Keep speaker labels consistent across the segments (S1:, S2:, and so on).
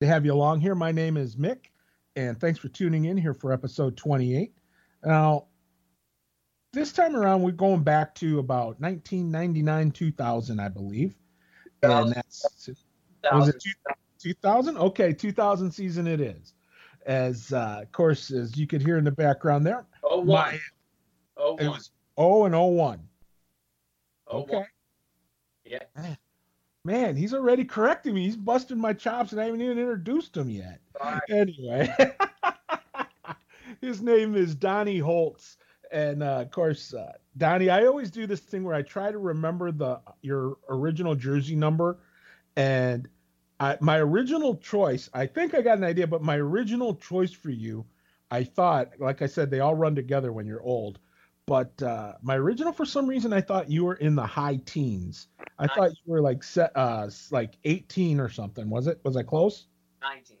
S1: to have you along here. My name is Mick, and thanks for tuning in here for episode 28. Now, this time around, we're going back to about 1999, 2000, I believe. And that's was it 2000? Okay, 2000 season it is. As uh, of course, as you could hear in the background there.
S2: Oh one. Oh
S1: one. It was 0 and 01.
S2: Okay. Yeah.
S1: Man, he's already correcting me. He's busting my chops, and I haven't even introduced him yet.
S2: Right.
S1: Anyway, his name is Donny Holtz, and uh, of course, uh, Donny. I always do this thing where I try to remember the your original jersey number, and I, my original choice. I think I got an idea, but my original choice for you, I thought, like I said, they all run together when you're old but uh, my original for some reason I thought you were in the high teens. I nice. thought you were like set uh like 18 or something. Was it? Was I close?
S2: 19.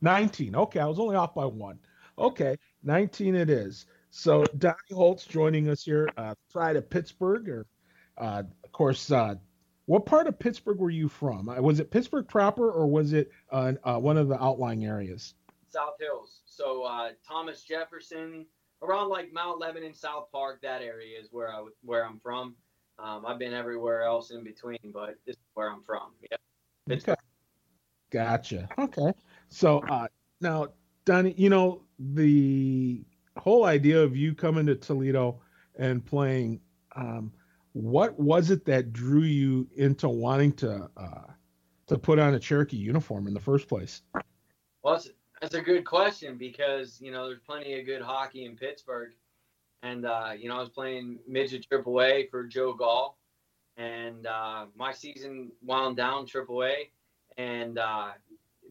S1: 19. Okay, I was only off by one. Okay, 19 it is. So Donny Holtz joining us here, uh, pride of Pittsburgh, or uh, of course, uh, what part of Pittsburgh were you from? Uh, was it Pittsburgh proper, or was it uh, uh, one of the outlying areas?
S2: South Hills. So uh, Thomas Jefferson, around like Mount Lebanon, South Park, that area is where I where I'm from. Um, I've been everywhere else in between, but this is where I'm from. Yeah.
S1: Okay. Gotcha. Okay. So uh, now, Donny, you know the whole idea of you coming to Toledo and playing. Um, what was it that drew you into wanting to uh, to put on a Cherokee uniform in the first place?
S2: Well, it's, that's a good question because you know there's plenty of good hockey in Pittsburgh, and uh, you know I was playing midget Triple A for Joe Gall, and uh, my season wound down Triple A, and uh,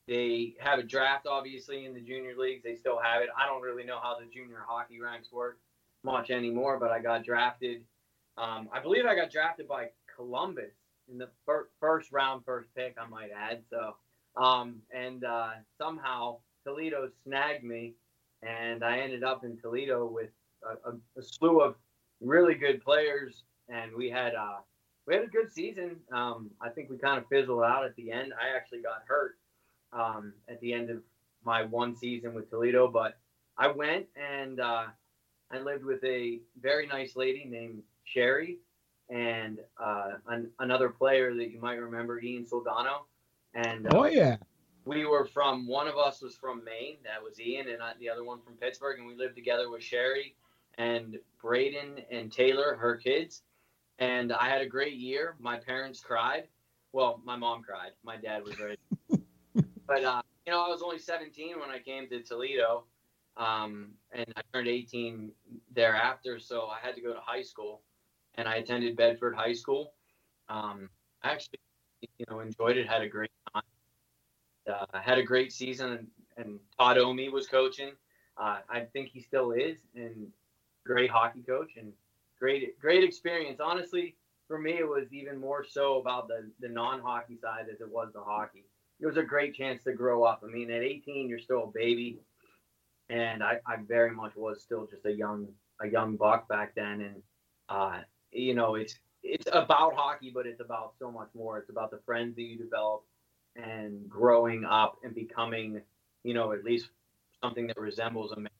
S2: they have a draft obviously in the junior leagues. They still have it. I don't really know how the junior hockey ranks work much anymore, but I got drafted. Um, I believe I got drafted by Columbus in the fir- first round, first pick. I might add. So, um, and uh, somehow Toledo snagged me, and I ended up in Toledo with a, a, a slew of really good players, and we had uh, we had a good season. Um, I think we kind of fizzled out at the end. I actually got hurt um, at the end of my one season with Toledo, but I went and uh, I lived with a very nice lady named Sherry and uh, an, another player that you might remember, Ian Soldano. And
S1: uh, oh yeah,
S2: we were from one of us was from Maine, that was Ian, and the other one from Pittsburgh, and we lived together with Sherry and Braden and Taylor, her kids. And I had a great year. My parents cried. Well, my mom cried. My dad was very. but uh, you know, I was only 17 when I came to Toledo, um, and I turned 18 thereafter. So I had to go to high school, and I attended Bedford High School. Um, I actually, you know, enjoyed it. Had a great uh, had a great season, and, Todd Omi was coaching. Uh, I think he still is, and great hockey coach and great great experience. Honestly, for me, it was even more so about the the non hockey side as it was the hockey. It was a great chance to grow up. I mean, at 18, you're still a baby, and I, I very much was still just a young a young buck back then. And uh, you know, it's it's about hockey, but it's about so much more. It's about the friends that you develop and growing up and becoming, you know, at least something that resembles a man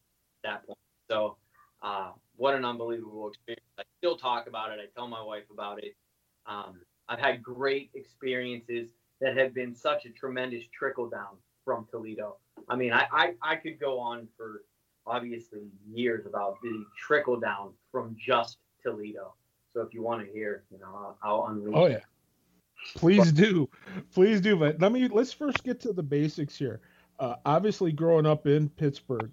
S2: at that point. So, uh, what an unbelievable experience. I still talk about it. I tell my wife about it. Um, I've had great experiences that have been such a tremendous trickle down from Toledo. I mean, I, I, I could go on for obviously years about the trickle down from just Toledo. So if you want to hear, you know, I'll, I'll unleash.
S1: Oh yeah. Please do, please do. But let me let's first get to the basics here. Uh, obviously, growing up in Pittsburgh,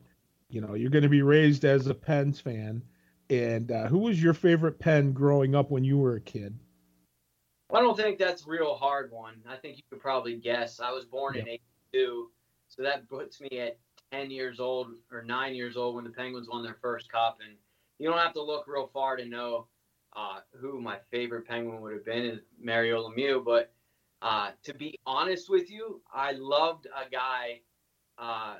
S1: you know you're going to be raised as a Pens fan. And uh, who was your favorite Pen growing up when you were a kid?
S2: I don't think that's a real hard one. I think you could probably guess. I was born yeah. in '82, so that puts me at 10 years old or nine years old when the Penguins won their first cup. And you don't have to look real far to know uh, who my favorite Penguin would have been is Mario Lemieux. But uh, to be honest with you, I loved a guy uh,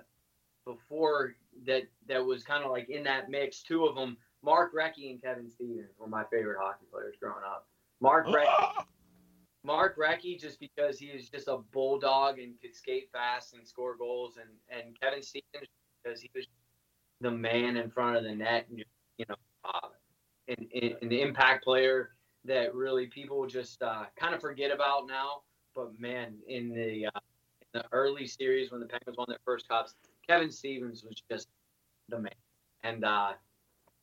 S2: before that that was kind of like in that mix. Two of them, Mark Recchi and Kevin Stevens, were my favorite hockey players growing up. Mark Recchi, Mark Recchi, just because he is just a bulldog and could skate fast and score goals, and and Kevin Stevens because he was the man in front of the net, and you know, uh, an, an impact player that really people just uh, kind of forget about now. But man, in the uh, in the early series when the Penguins won their first cups, Kevin Stevens was just the man. And uh,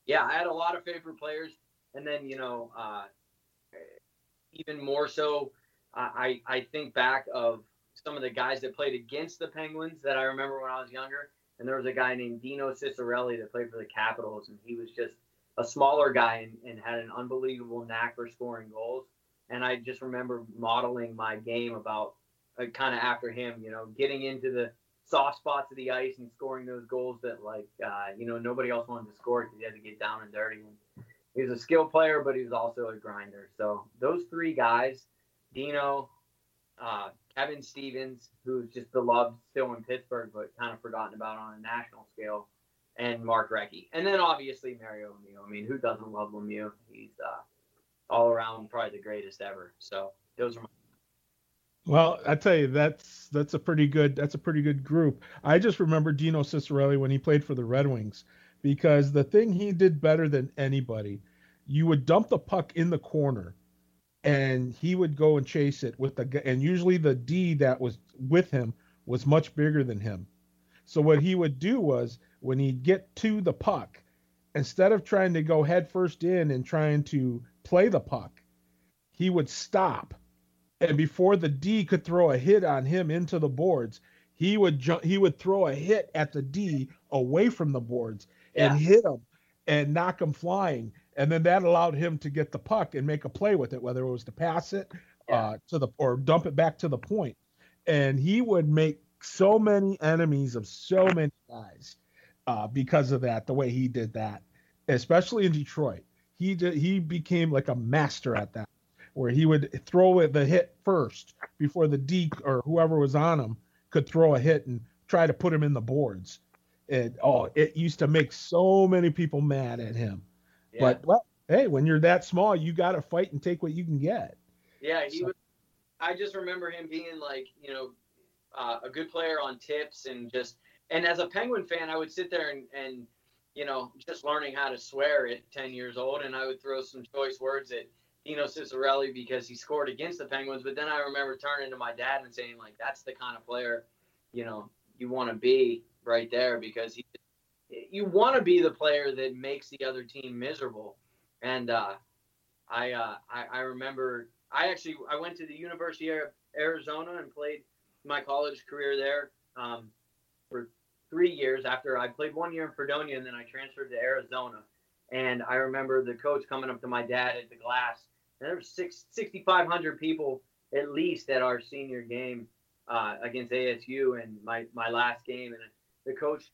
S2: yeah, I had a lot of favorite players, and then you know, uh, even more so, I I think back of some of the guys that played against the Penguins that I remember when I was younger. And there was a guy named Dino Ciccarelli that played for the Capitals, and he was just a smaller guy and, and had an unbelievable knack for scoring goals. And I just remember modeling my game about uh, kind of after him, you know, getting into the soft spots of the ice and scoring those goals that like uh, you know nobody else wanted to score because he had to get down and dirty. And he was a skill player, but he was also a grinder. So those three guys, Dino, uh, Kevin Stevens, who's just beloved still in Pittsburgh, but kind of forgotten about on a national scale, and Mark Recchi, and then obviously Mario Lemieux. I mean, who doesn't love Lemieux? He's uh, all around probably the greatest ever. So those are my
S1: well, I tell you, that's that's a pretty good that's a pretty good group. I just remember Dino Ciccarelli when he played for the Red Wings, because the thing he did better than anybody, you would dump the puck in the corner, and he would go and chase it with the and usually the D that was with him was much bigger than him. So what he would do was when he'd get to the puck, instead of trying to go head first in and trying to play the puck, he would stop and before the D could throw a hit on him into the boards, he would ju- he would throw a hit at the D away from the boards and yeah. hit him and knock him flying, and then that allowed him to get the puck and make a play with it, whether it was to pass it yeah. uh, to the or dump it back to the point. And he would make so many enemies of so many guys uh, because of that. The way he did that, especially in Detroit, he did, he became like a master at that where he would throw the hit first before the D or whoever was on him could throw a hit and try to put him in the boards. And oh, it used to make so many people mad at him. Yeah. But well, hey, when you're that small, you got to fight and take what you can get.
S2: Yeah, he so. was. I just remember him being like, you know, uh, a good player on tips and just. And as a Penguin fan, I would sit there and, and you know, just learning how to swear at 10 years old, and I would throw some choice words at Dino Ciccarelli because he scored against the Penguins. But then I remember turning to my dad and saying, like, that's the kind of player, you know, you want to be right there because he, you want to be the player that makes the other team miserable. And uh, I, uh, I, I remember I actually I went to the University of Arizona and played my college career there um, for three years. After I played one year in Fredonia and then I transferred to Arizona. And I remember the coach coming up to my dad at the glass and there were six, 6,500 people at least at our senior game uh, against ASU and my, my last game. And the coach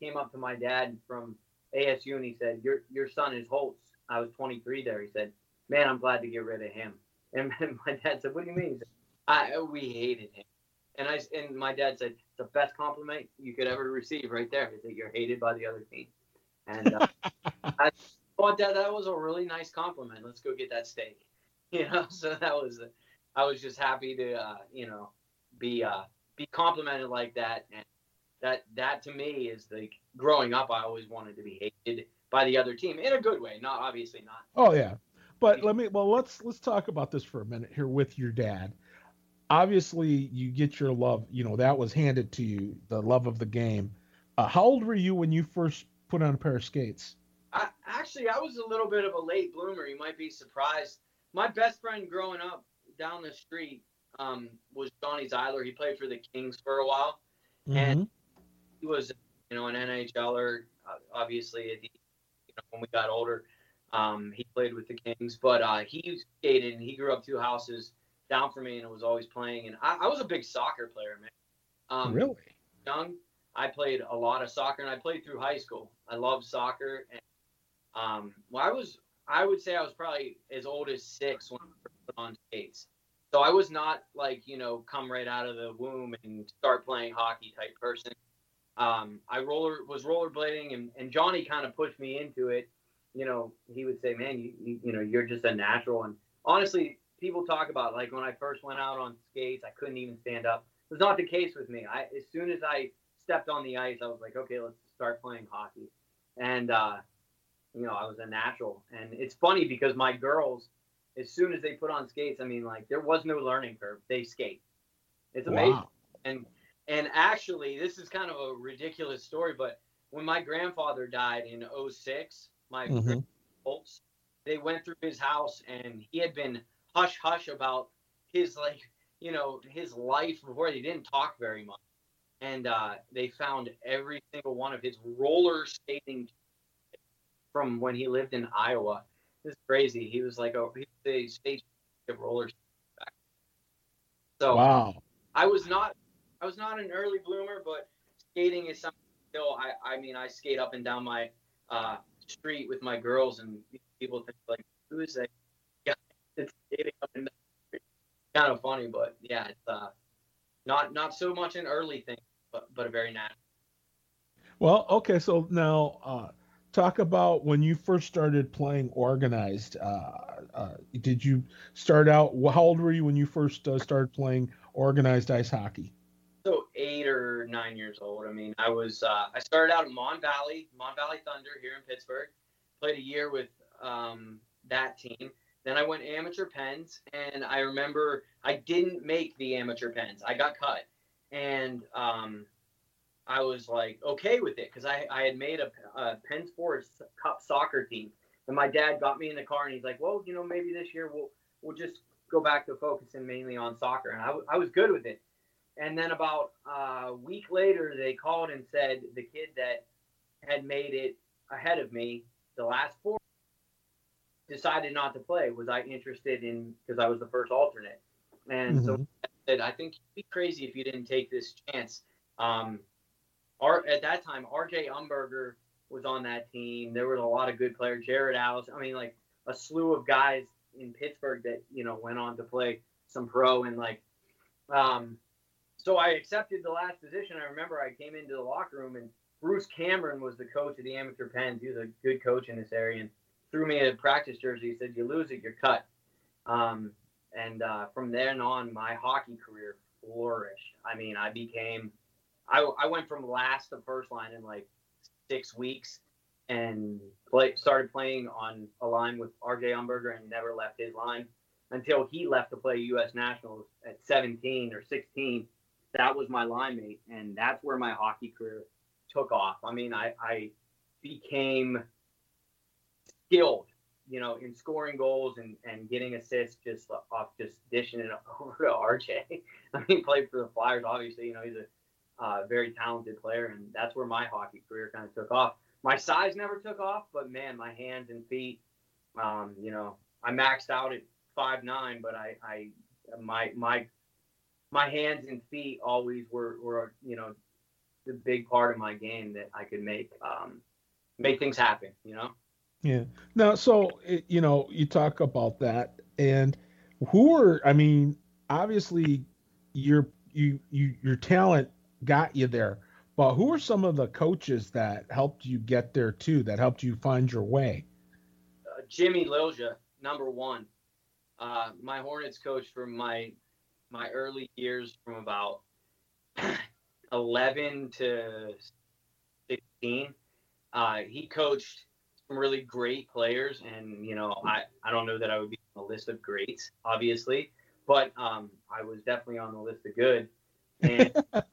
S2: came up to my dad from ASU and he said, "Your your son is Holtz." I was 23 there. He said, "Man, I'm glad to get rid of him." And my dad said, "What do you mean?" I we hated him. And I and my dad said, "The best compliment you could ever receive, right there, is that you're hated by the other team." And uh, I, but that that was a really nice compliment. Let's go get that steak. You know, so that was I was just happy to uh, you know be uh, be complimented like that, and that that to me is like growing up. I always wanted to be hated by the other team in a good way, not obviously not.
S1: Oh yeah, but let me well let's let's talk about this for a minute here with your dad. Obviously, you get your love. You know that was handed to you, the love of the game. Uh, how old were you when you first put on a pair of skates?
S2: I, actually, I was a little bit of a late bloomer. You might be surprised. My best friend growing up down the street um, was Johnny Zeiler. He played for the Kings for a while, mm-hmm. and he was, you know, an NHLer. Uh, obviously, you know, when we got older, um, he played with the Kings. But uh, he skated, and he grew up two houses down for me, and it was always playing. And I, I was a big soccer player, man.
S1: Um, really?
S2: Young, I played a lot of soccer, and I played through high school. I loved soccer, and um, well, I was, I would say I was probably as old as six when I put on skates. So I was not like, you know, come right out of the womb and start playing hockey type person. Um, I roller was rollerblading and, and Johnny kind of pushed me into it. You know, he would say, man, you, you, you know, you're just a natural. And honestly, people talk about like when I first went out on skates, I couldn't even stand up. It was not the case with me. I as soon as I stepped on the ice, I was like, okay, let's start playing hockey. And uh, you know, I was a natural. And it's funny because my girls, as soon as they put on skates, I mean, like there was no learning curve. They skate. It's amazing. Wow. And and actually, this is kind of a ridiculous story, but when my grandfather died in 06, my mm-hmm. they went through his house and he had been hush hush about his like you know his life before they didn't talk very much and uh, they found every single one of his roller skating from when he lived in Iowa. This is crazy. He was like a he was a state roller. So wow. I was not I was not an early bloomer, but skating is something still. I I mean I skate up and down my uh, street with my girls, and people think like, who is that skating up down? Kind of funny, but yeah, it's uh, not not so much an early thing, but but a very natural.
S1: Well, okay, so now uh, talk about when you first started playing organized. Uh, uh, did you start out? How old were you when you first uh, started playing organized ice hockey?
S2: So eight or nine years old. I mean, I was uh, I started out at Mon Valley, Mon Valley Thunder here in Pittsburgh. Played a year with um, that team. Then I went amateur Pens, and I remember I didn't make the amateur Pens. I got cut, and um, I was like okay with it because I, I had made a, a Penn Sports Cup soccer team, and my dad got me in the car and he's like, well, you know, maybe this year we'll we'll just go back to focusing mainly on soccer, and I, w- I was good with it. And then about uh, a week later, they called and said the kid that had made it ahead of me the last four decided not to play. Was I interested in because I was the first alternate? And mm-hmm. so I said, I think you'd be crazy if you didn't take this chance. Um, our, at that time, RJ Umberger was on that team. There was a lot of good players. Jared Alice. I mean, like a slew of guys in Pittsburgh that you know went on to play some pro and like. Um, so I accepted the last position. I remember I came into the locker room and Bruce Cameron was the coach of the amateur Pens. He was a good coach in this area and threw me a practice jersey. He said, "You lose it, you're cut." Um, and uh, from then on, my hockey career flourished. I mean, I became, I, I went from last to first line in like six weeks, and play, started playing on a line with R.J. Umberger and never left his line until he left to play U.S. Nationals at 17 or 16. That was my line mate, and that's where my hockey career took off. I mean, I, I became skilled, you know, in scoring goals and, and getting assists just off just dishing it over to RJ. I mean, played for the Flyers, obviously. You know, he's a uh, very talented player, and that's where my hockey career kind of took off. My size never took off, but man, my hands and feet, um, you know, I maxed out at five nine, but I, I my my my hands and feet always were, were you know the big part of my game that I could make um, make things happen. You know.
S1: Yeah. Now, so you know, you talk about that, and who are? I mean, obviously, your you you your talent got you there, but who are some of the coaches that helped you get there too? That helped you find your way?
S2: Uh, Jimmy Lilja, number one. Uh, my Hornets coach from my my early years, from about 11 to 16. Uh, he coached some really great players, and you know, I, I don't know that I would be on the list of greats, obviously, but um, I was definitely on the list of good. And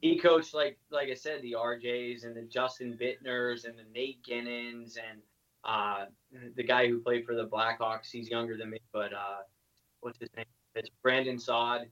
S2: he coached like like I said, the RJs and the Justin Bittners and the Nate Guenins and uh, the guy who played for the Blackhawks. He's younger than me, but uh, what's his name? It's Brandon Saad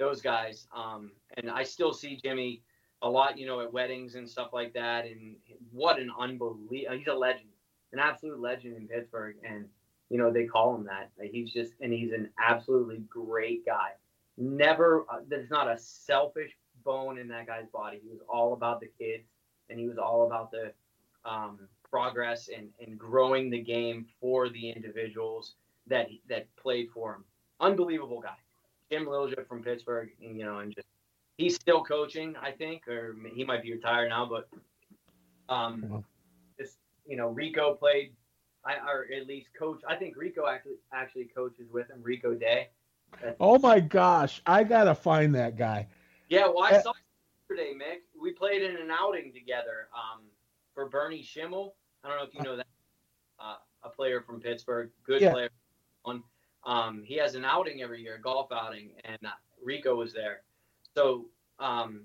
S2: those guys. Um, and I still see Jimmy a lot, you know, at weddings and stuff like that. And what an unbelievable, he's a legend, an absolute legend in Pittsburgh. And, you know, they call him that. Like, he's just, and he's an absolutely great guy. Never, uh, there's not a selfish bone in that guy's body. He was all about the kids and he was all about the um, progress and, and growing the game for the individuals that, that played for him. Unbelievable guy. Jim Lilja from Pittsburgh, and, you know, and just he's still coaching, I think, or he might be retired now, but um, this you know, Rico played I or at least coach. I think Rico actually actually coaches with him. Rico Day.
S1: That's, oh my gosh, I gotta find that guy.
S2: Yeah, well, I uh, saw yesterday, Mick. We played in an outing together um, for Bernie Schimmel. I don't know if you know that. Uh, a player from Pittsburgh, good yeah. player. On, um, he has an outing every year, a golf outing, and uh, Rico was there. So, um,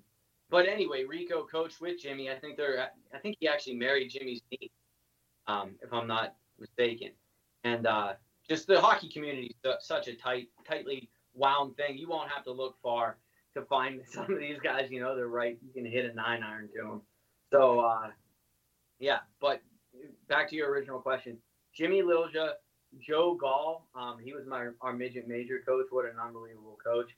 S2: but anyway, Rico coached with Jimmy. I think they're. I think he actually married Jimmy's niece, um, if I'm not mistaken. And uh, just the hockey community is such a tight, tightly wound thing. You won't have to look far to find some of these guys. You know, they're right. You can hit a nine iron to them. So, uh, yeah. But back to your original question, Jimmy Lilja, Joe Gall. Um, he was my our midget major coach. What an unbelievable coach.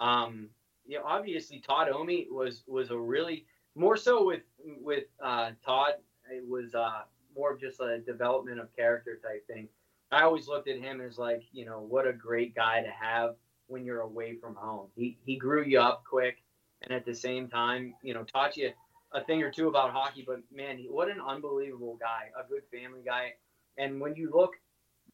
S2: Um, you know, obviously Todd Omi was was a really more so with with uh, Todd. It was uh, more of just a development of character type thing. I always looked at him as like, you know, what a great guy to have when you're away from home. He he grew you up quick, and at the same time, you know, taught you a thing or two about hockey. But man, what an unbelievable guy, a good family guy. And when you look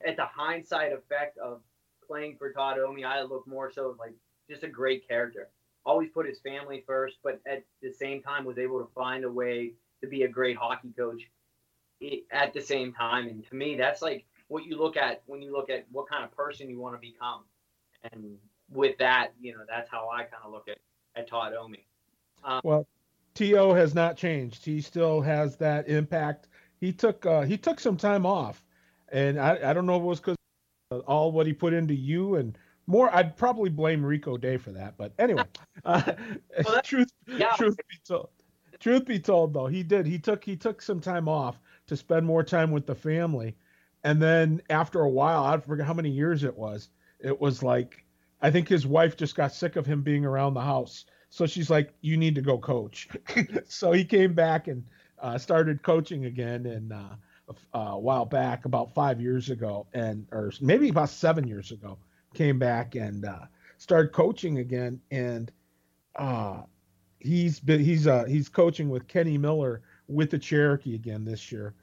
S2: at the hindsight effect of playing for Todd Omi, I look more so like just a great character. Always put his family first, but at the same time was able to find a way to be a great hockey coach at the same time. And to me, that's like what you look at when you look at what kind of person you want to become. And with that, you know, that's how I kind of look at, at Todd Omi.
S1: Um, well, To has not changed. He still has that impact. He took uh, he took some time off, and I, I don't know if it was because all what he put into you and more. I'd probably blame Rico Day for that. But anyway, uh, well, truth yeah. truth be told, truth be told though, he did. He took he took some time off to spend more time with the family. And then after a while, I forget how many years it was. It was like I think his wife just got sick of him being around the house. So she's like, "You need to go coach." so he came back and uh, started coaching again, and uh, a while back, about five years ago, and or maybe about seven years ago, came back and uh, started coaching again. And uh, he's been he's uh, he's coaching with Kenny Miller with the Cherokee again this year.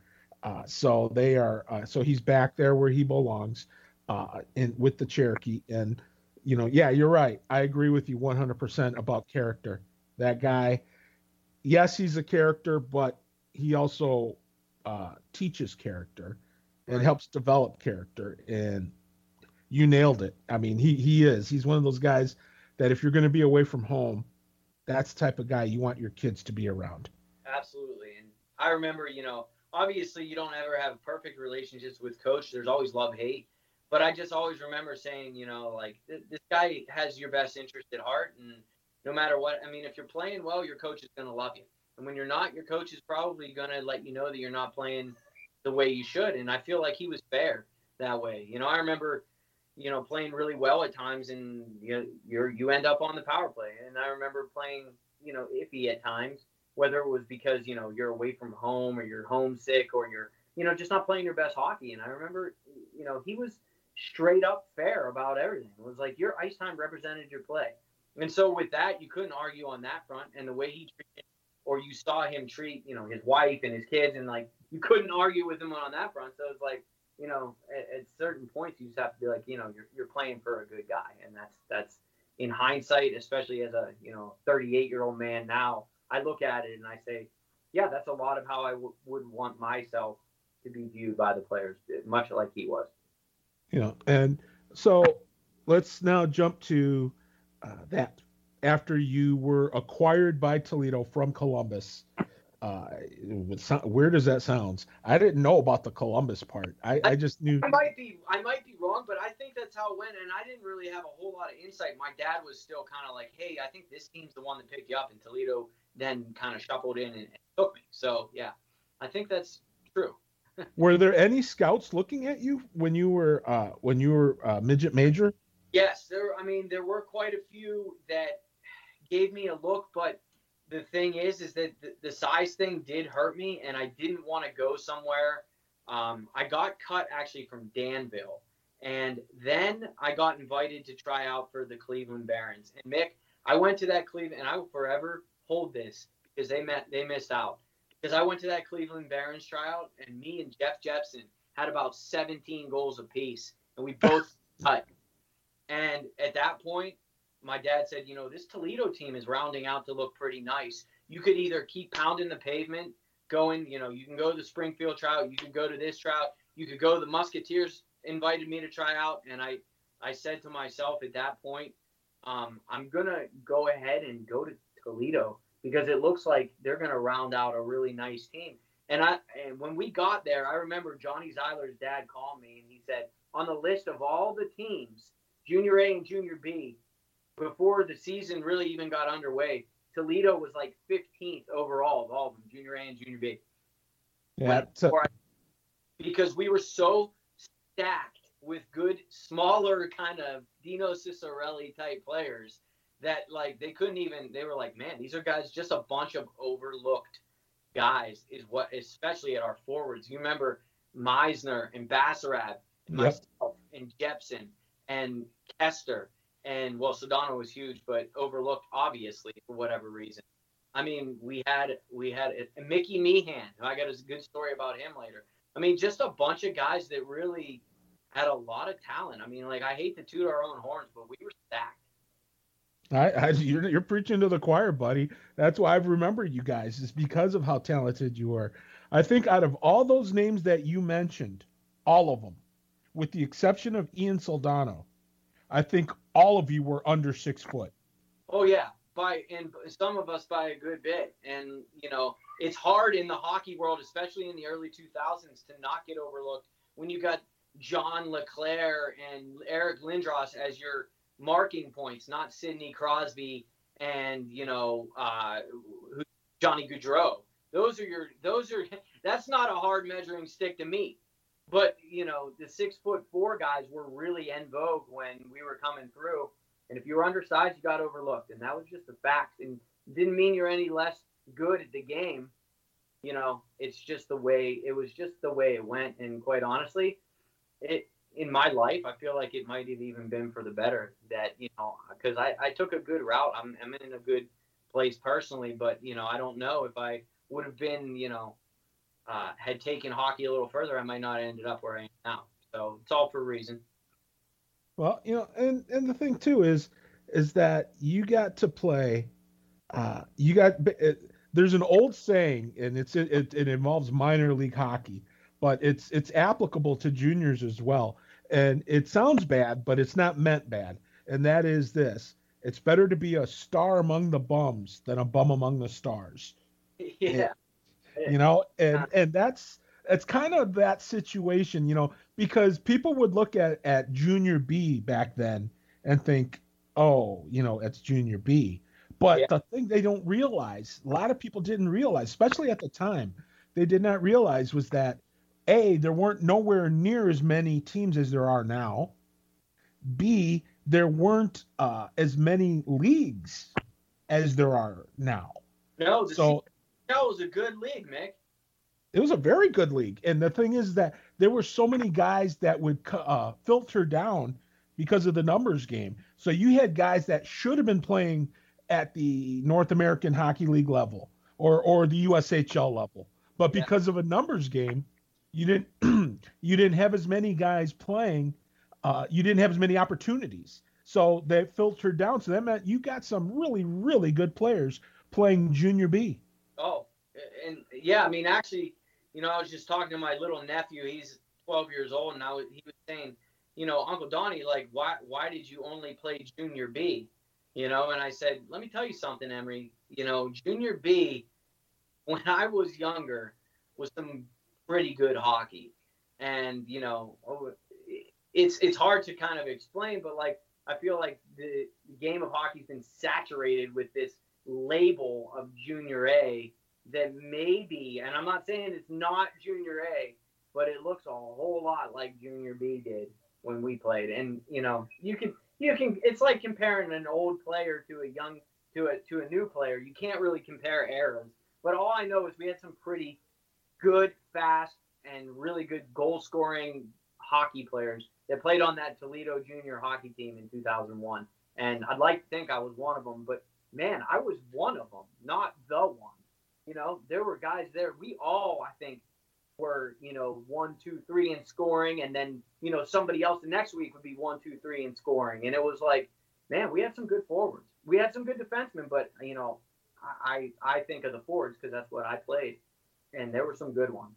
S1: Uh, so they are uh, so he's back there where he belongs, uh, in with the Cherokee. And you know, yeah, you're right. I agree with you 100% about character. That guy, yes, he's a character, but he also uh, teaches character and helps develop character. And you nailed it. I mean, he he is. He's one of those guys that if you're going to be away from home, that's the type of guy you want your kids to be around.
S2: Absolutely. And I remember, you know, obviously you don't ever have perfect relationships with coach. There's always love hate, but I just always remember saying, you know, like this guy has your best interest at heart, and no matter what, I mean, if you're playing well, your coach is going to love you, and when you're not, your coach is probably going to let you know that you're not playing the way you should. And I feel like he was fair that way. You know, I remember, you know, playing really well at times, and you you you end up on the power play, and I remember playing, you know, iffy at times whether it was because you know you're away from home or you're homesick or you're you know just not playing your best hockey. And I remember you know he was straight up fair about everything. It was like your ice time represented your play. And so with that, you couldn't argue on that front. And the way he treated, or you saw him treat, you know, his wife and his kids, and like you couldn't argue with him on that front. So it's like, you know, at, at, certain points, you just have to be like, you know, you're, you're playing for a good guy, and that's that's in hindsight, especially as a you know 38 year old man now. I look at it and I say, yeah, that's a lot of how I w- would want myself to be viewed by the players, much like he was.
S1: You know, and so let's now jump to uh, that. After you were acquired by Toledo from Columbus, uh, where does that sound? I didn't know about the Columbus part. I, I, just knew.
S2: I might be I might be wrong, but I think that's how it went, and I didn't really have a whole lot of insight. My dad was still kind of like, "Hey, I think this team's the one that picked you up," and Toledo then kind of shuffled in and, and took me. So yeah, I think that's true.
S1: were there any scouts looking at you when you were uh, when you were uh, midget major?
S2: Yes, there. I mean, there were quite a few that gave me a look, but the thing is, is that the, the size thing did hurt me, and I didn't want to go somewhere. Um, I got cut actually from Danville, and then I got invited to try out for the Cleveland Barons. And Mick, I went to that Cleveland, and I will forever hold this because they met they missed out. Because I went to that Cleveland Barons tryout, and me and Jeff Jepson had about 17 goals apiece, and we both cut. And at that point, my dad said, you know, this Toledo team is rounding out to look pretty nice. You could either keep pounding the pavement, going, you know, you can go to the Springfield trout, you could go to this trout, you could go to the Musketeers invited me to try out, and I, I said to myself at that point, um, I'm gonna go ahead and go to Toledo because it looks like they're gonna round out a really nice team. And I and when we got there, I remember Johnny Zeiler's dad called me and he said, on the list of all the teams, Junior A and Junior B, before the season really even got underway, Toledo was like 15th overall of all of them, Junior A and Junior B.
S1: Yeah,
S2: I, because we were so stacked with good, smaller kind of Dino Ciccarelli type players that like they couldn't even. They were like, man, these are guys just a bunch of overlooked guys. Is what, especially at our forwards. You remember Meisner and Bassarab, and yep. myself and Jepson and Kester and well, Sedano was huge, but overlooked obviously for whatever reason. I mean, we had we had Mickey Meehan. I got a good story about him later. I mean, just a bunch of guys that really had a lot of talent. I mean, like I hate to toot our own horns, but we were stacked.
S1: I, I you're, you're preaching to the choir, buddy. That's why I've remembered you guys is because of how talented you are. I think out of all those names that you mentioned, all of them, with the exception of Ian Soldano, I think all of you were under six foot.
S2: Oh yeah, by and some of us by a good bit. And you know, it's hard in the hockey world, especially in the early 2000s, to not get overlooked when you got John LeClair and Eric Lindros as your marking points, not Sidney Crosby and you know uh, Johnny Gaudreau. Those are your those are that's not a hard measuring stick to meet. But you know the six foot four guys were really en vogue when we were coming through, and if you were undersized, you got overlooked, and that was just the fact. And didn't mean you're any less good at the game. You know, it's just the way it was. Just the way it went. And quite honestly, it in my life, I feel like it might have even been for the better that, you know, because I, I took a good route. I'm, I'm in a good place personally, but, you know, I don't know if I would have been, you know, uh, had taken hockey a little further, I might not have ended up where I am now. So it's all for a reason.
S1: Well, you know, and, and the thing too is, is that you got to play, uh, you got, it, there's an old saying and it's, it, it, it involves minor league hockey, but it's, it's applicable to juniors as well and it sounds bad, but it's not meant bad. And that is this: it's better to be a star among the bums than a bum among the stars.
S2: Yeah.
S1: And, you know, and and that's it's kind of that situation, you know, because people would look at at junior B back then and think, oh, you know, it's junior B. But yeah. the thing they don't realize, a lot of people didn't realize, especially at the time, they did not realize was that a, there weren't nowhere near as many teams as there are now. B, there weren't uh, as many leagues as there are now.
S2: No, so that was a good league, Mick.
S1: It was a very good league, and the thing is that there were so many guys that would uh, filter down because of the numbers game. So you had guys that should have been playing at the North American Hockey League level or or the USHL level, but because yeah. of a numbers game, you didn't you didn't have as many guys playing. Uh, you didn't have as many opportunities, so they filtered down. So that meant you got some really really good players playing junior
S2: B. Oh, and yeah, I mean actually, you know, I was just talking to my little nephew. He's 12 years old, and I was, he was saying, you know, Uncle Donny, like, why why did you only play junior B? You know, and I said, let me tell you something, Emery. You know, junior B, when I was younger, was some pretty good hockey. And you know, oh, it's it's hard to kind of explain, but like I feel like the game of hockey's been saturated with this label of junior A that maybe, and I'm not saying it's not junior A, but it looks a whole lot like junior B did when we played. And you know, you can you can it's like comparing an old player to a young to a to a new player. You can't really compare eras. But all I know is we had some pretty good, fast, and really good goal scoring hockey players that played on that Toledo junior hockey team in 2001. And I'd like to think I was one of them, but man, I was one of them, not the one. You know, there were guys there. We all, I think, were, you know, one, two, three in scoring, and then, you know, somebody else the next week would be one, two, three in scoring. And it was like, man, we had some good forwards. We had some good defensemen, but, you know, I, I think of the forwards because that's what I played. And there were some good ones.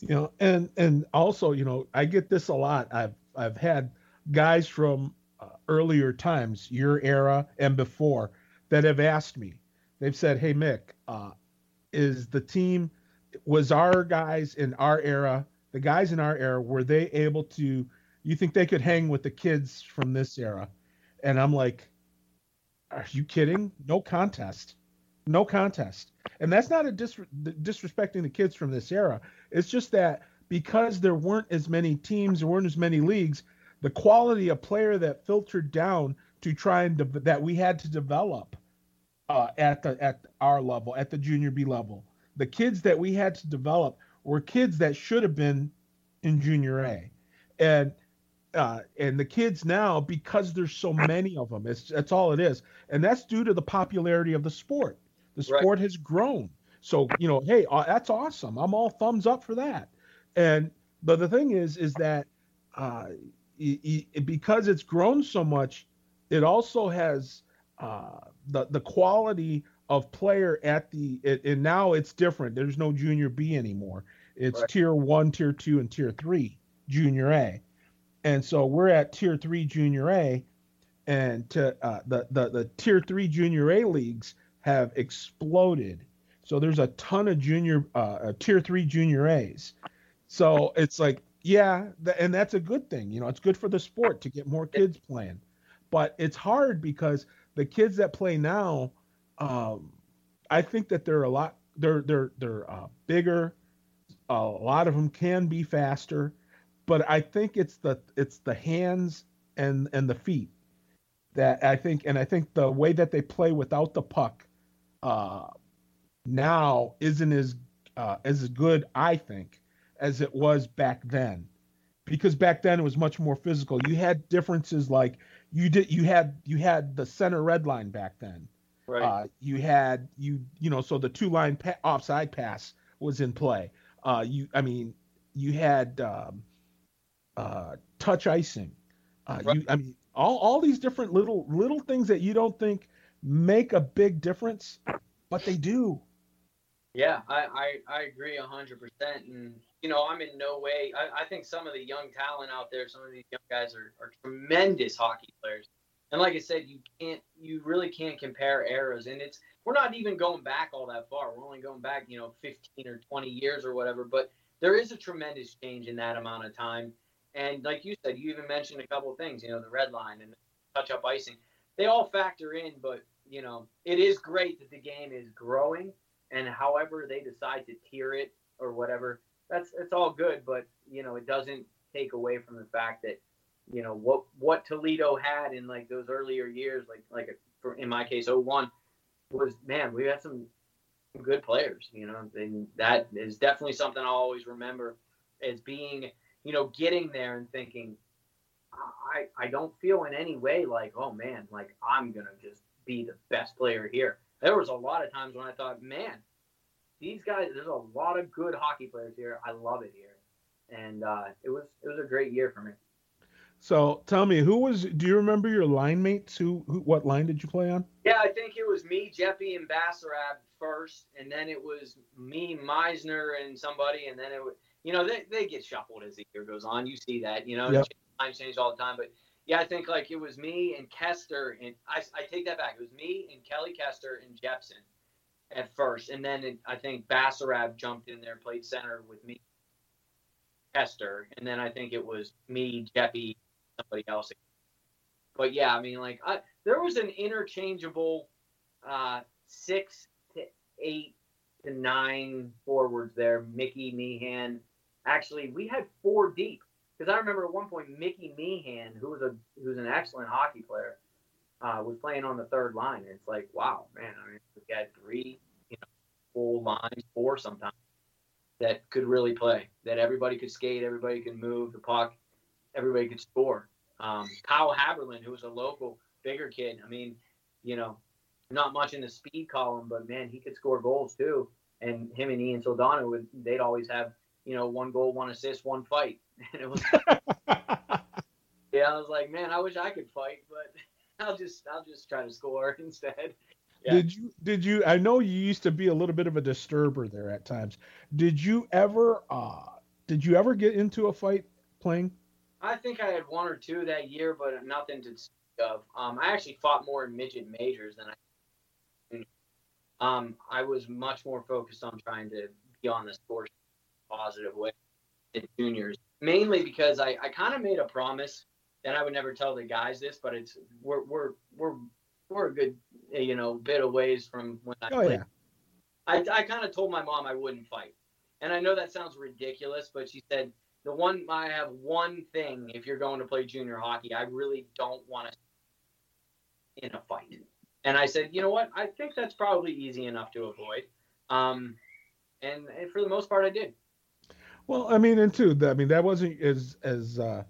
S1: You know, and and also, you know, I get this a lot. I've I've had guys from uh, earlier times, your era and before, that have asked me. They've said, "Hey Mick, uh, is the team was our guys in our era, the guys in our era, were they able to? You think they could hang with the kids from this era?" And I'm like, "Are you kidding? No contest, no contest." And that's not a dis- disrespecting the kids from this era. It's just that because there weren't as many teams, there weren't as many leagues, the quality of player that filtered down to try and de- that we had to develop uh, at the at our level, at the junior B level, the kids that we had to develop were kids that should have been in junior A, and uh, and the kids now because there's so many of them, it's that's all it is, and that's due to the popularity of the sport. The sport right. has grown, so you know, hey, uh, that's awesome. I'm all thumbs up for that. And but the thing is, is that uh, because it's grown so much, it also has uh, the the quality of player at the it, and now it's different. There's no junior B anymore. It's right. tier one, tier two, and tier three junior A, and so we're at tier three junior A, and to uh, the the the tier three junior A leagues have exploded. So there's a ton of junior uh, uh tier three junior A's. So it's like yeah, th- and that's a good thing. You know, it's good for the sport to get more kids playing, but it's hard because the kids that play now, um, I think that they're a lot they're they're they're uh, bigger. A lot of them can be faster, but I think it's the it's the hands and and the feet that I think and I think the way that they play without the puck uh, now isn't as uh, as good I think as it was back then because back then it was much more physical. You had differences like you did you had you had the center red line back then.
S2: Right. Uh,
S1: you had you you know so the two line pa- offside pass was in play. Uh, you I mean you had um, uh, touch icing. Uh, right. You I mean all all these different little little things that you don't think make a big difference, but they do.
S2: Yeah, I, I, I agree hundred percent. And you know, I'm in no way. I, I think some of the young talent out there, some of these young guys are, are tremendous hockey players. And like I said, you can't, you really can't compare eras. And it's we're not even going back all that far. We're only going back, you know, 15 or 20 years or whatever. But there is a tremendous change in that amount of time. And like you said, you even mentioned a couple of things. You know, the red line and touch up icing. They all factor in, but you know, it is great that the game is growing and however they decide to tier it or whatever, that's it's all good. But you know, it doesn't take away from the fact that you know what what Toledo had in like those earlier years, like like for, in my case, 01, was man, we had some good players. You know, and that is definitely something I'll always remember as being you know getting there and thinking. I, I don't feel in any way like, oh man, like I'm gonna just be the best player here there was a lot of times when I thought, man, these guys, there's a lot of good hockey players here. I love it here, and uh, it was it was a great year for me.
S1: So tell me, who was? Do you remember your line mates? Who, who what line did you play on?
S2: Yeah, I think it was me, Jeppy, and Bassarab first, and then it was me, Meisner, and somebody, and then it was, you know, they, they get shuffled as the year goes on. You see that, you know, yep. times change all the time, but yeah, I think like it was me and Kester, and I, I take that back. It was me and Kelly Kester and Jepson at first, and then it, I think Bassarab jumped in there, played center with me, Kester, and then I think it was me, Jeppy, somebody else. But yeah, I mean, like I, there was an interchangeable uh, six to eight to nine forwards there. Mickey Meehan. Actually, we had four deep because I remember at one point Mickey Meehan, who was a who was an excellent hockey player, uh, was playing on the third line. And it's like, wow, man. I mean, we got three, you know, full lines, four sometimes that could really play. That everybody could skate, everybody could move the puck, everybody could score. Um, Kyle Haberlin, who was a local bigger kid. I mean, you know, not much in the speed column, but man, he could score goals too. And him and Ian Soldano would they'd always have you know, one goal, one assist, one fight. And it was yeah, I was like, man, I wish I could fight, but I'll just I'll just try to score instead.
S1: Yeah. Did you did you I know you used to be a little bit of a disturber there at times. Did you ever uh did you ever get into a fight playing?
S2: I think I had one or two that year, but nothing to speak of. Um, I actually fought more in midget majors than I. Um, I was much more focused on trying to be on the sports positive way in juniors, mainly because I, I kind of made a promise, and I would never tell the guys this, but it's we're we're we're we're a good you know bit of ways from when I oh, played. Yeah. I I kind of told my mom I wouldn't fight, and I know that sounds ridiculous, but she said the one I have one thing if you're going to play junior hockey, I really don't want to in a fight. And I said, you know what? I think that's probably easy enough to avoid. Um, and, and for the most part, I did.
S1: Well, I mean, and too, I mean, that wasn't as as uh,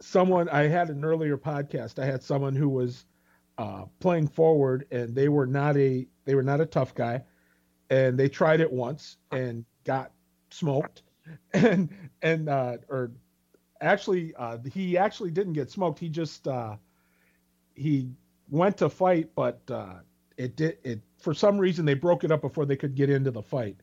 S1: someone I had an earlier podcast. I had someone who was uh, playing forward, and they were not a they were not a tough guy, and they tried it once and got smoked, and and uh, or actually uh, he actually didn't get smoked. He just uh, he went to fight, but uh, it did it for some reason they broke it up before they could get into the fight.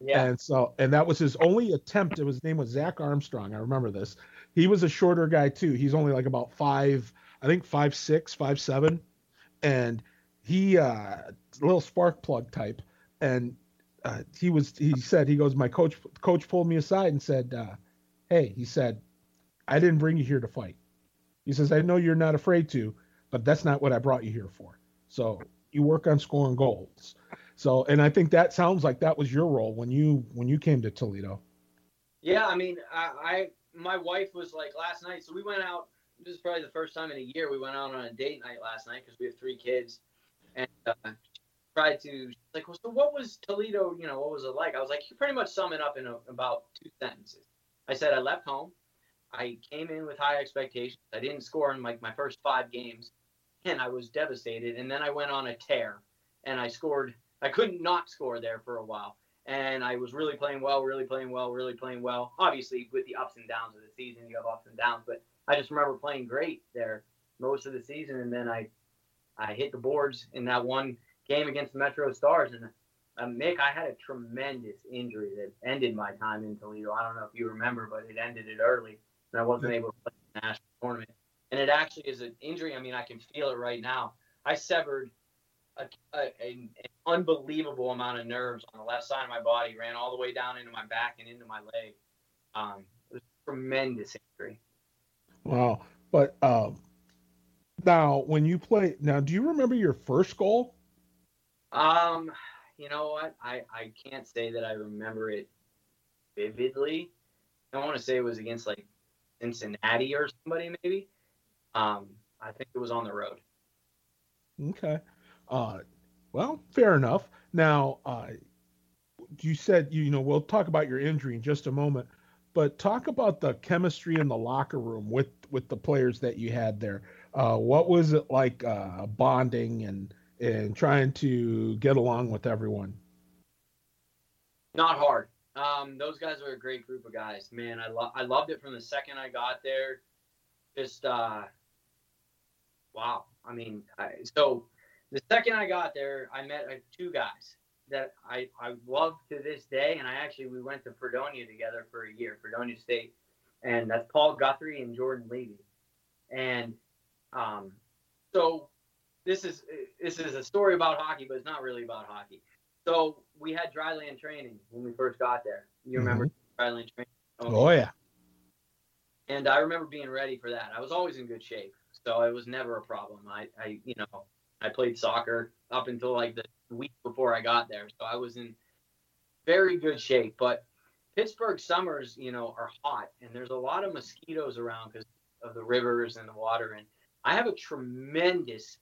S1: Yeah. And so, and that was his only attempt. It was his name was Zach Armstrong. I remember this. He was a shorter guy too. He's only like about five, I think five six, five seven, and he uh, little spark plug type. And uh, he was he said he goes my coach coach pulled me aside and said, uh, "Hey," he said, "I didn't bring you here to fight." He says, "I know you're not afraid to, but that's not what I brought you here for. So you work on scoring goals." So, and I think that sounds like that was your role when you when you came to Toledo.
S2: Yeah, I mean, I, I my wife was like last night, so we went out. This is probably the first time in a year we went out on a date night last night because we have three kids, and uh, tried to like, well, so what was Toledo? You know, what was it like? I was like, you pretty much sum it up in a, about two sentences. I said I left home. I came in with high expectations. I didn't score in like my first five games, and I was devastated. And then I went on a tear, and I scored I couldn't not score there for a while. And I was really playing well, really playing well, really playing well. Obviously, with the ups and downs of the season, you have ups and downs. But I just remember playing great there most of the season. And then I, I hit the boards in that one game against the Metro Stars. And uh, Mick, I had a tremendous injury that ended my time in Toledo. I don't know if you remember, but it ended it early, and I wasn't able to play the national tournament. And it actually is an injury. I mean, I can feel it right now. I severed a, a, an unbelievable amount of nerves on the left side of my body, ran all the way down into my back and into my leg. Um, it was tremendous injury.
S1: Wow. But um, now, when you play, now, do you remember your first goal?
S2: Um, you know what? I, I can't say that I remember it vividly. I want to say it was against like Cincinnati or somebody, maybe. Um, I think it was on the road.
S1: Okay. Uh, well, fair enough. Now, uh, you said you know we'll talk about your injury in just a moment, but talk about the chemistry in the locker room with with the players that you had there. Uh, what was it like uh, bonding and and trying to get along with everyone?
S2: Not hard. Um, those guys are a great group of guys. Man, I lo- I loved it from the second I got there. Just uh, wow. I mean, I, so the second I got there, I met uh, two guys that I, I love to this day. And I actually, we went to Fredonia together for a year, Fredonia State. And that's Paul Guthrie and Jordan Levy. And um, so this is this is a story about hockey, but it's not really about hockey. So we had dryland training when we first got there. You remember mm-hmm. dryland training?
S1: Oh, oh yeah.
S2: And I remember being ready for that. I was always in good shape, so it was never a problem. I, I you know, I played soccer up until like the week before I got there, so I was in very good shape. But Pittsburgh summers, you know, are hot, and there's a lot of mosquitoes around because of the rivers and the water. And I have a tremendous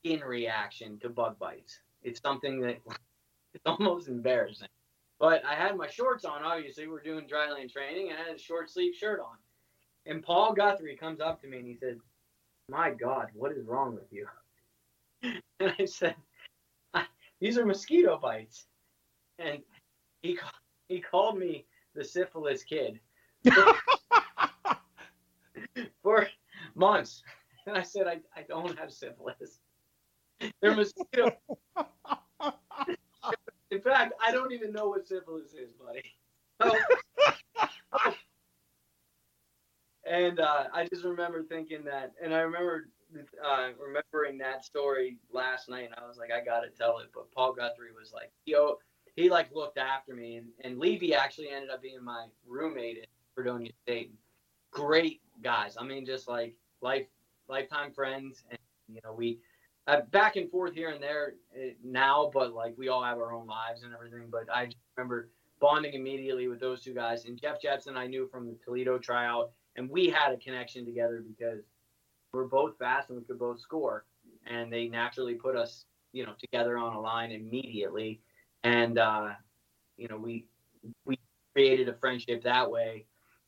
S2: skin reaction to bug bites. It's something that it's almost embarrassing. But I had my shorts on. Obviously, we're doing dryland training, and I had a short sleeve shirt on. And Paul Guthrie comes up to me and he says, "My God, what is wrong with you?" and I said, these are mosquito bites. And he he called me the syphilis kid for months. And I said, I, I don't have syphilis. They're mosquito. In fact, I don't even know what syphilis is, buddy. So, and uh, I just remember thinking that, and I remember uh, remembering that story last night, and I was like, I gotta tell it. But Paul Guthrie was like, yo, he like looked after me, and, and Levy actually ended up being my roommate at Fredonia State. Great guys. I mean, just like life lifetime friends, and you know we uh, back and forth here and there uh, now, but like we all have our own lives and everything. But I remember bonding immediately with those two guys, and Jeff Jetson I knew from the Toledo tryout, and we had a connection together because we're both fast and we could both score, and they naturally put us you know together on a line immediately, and uh, you know we we created a friendship that way.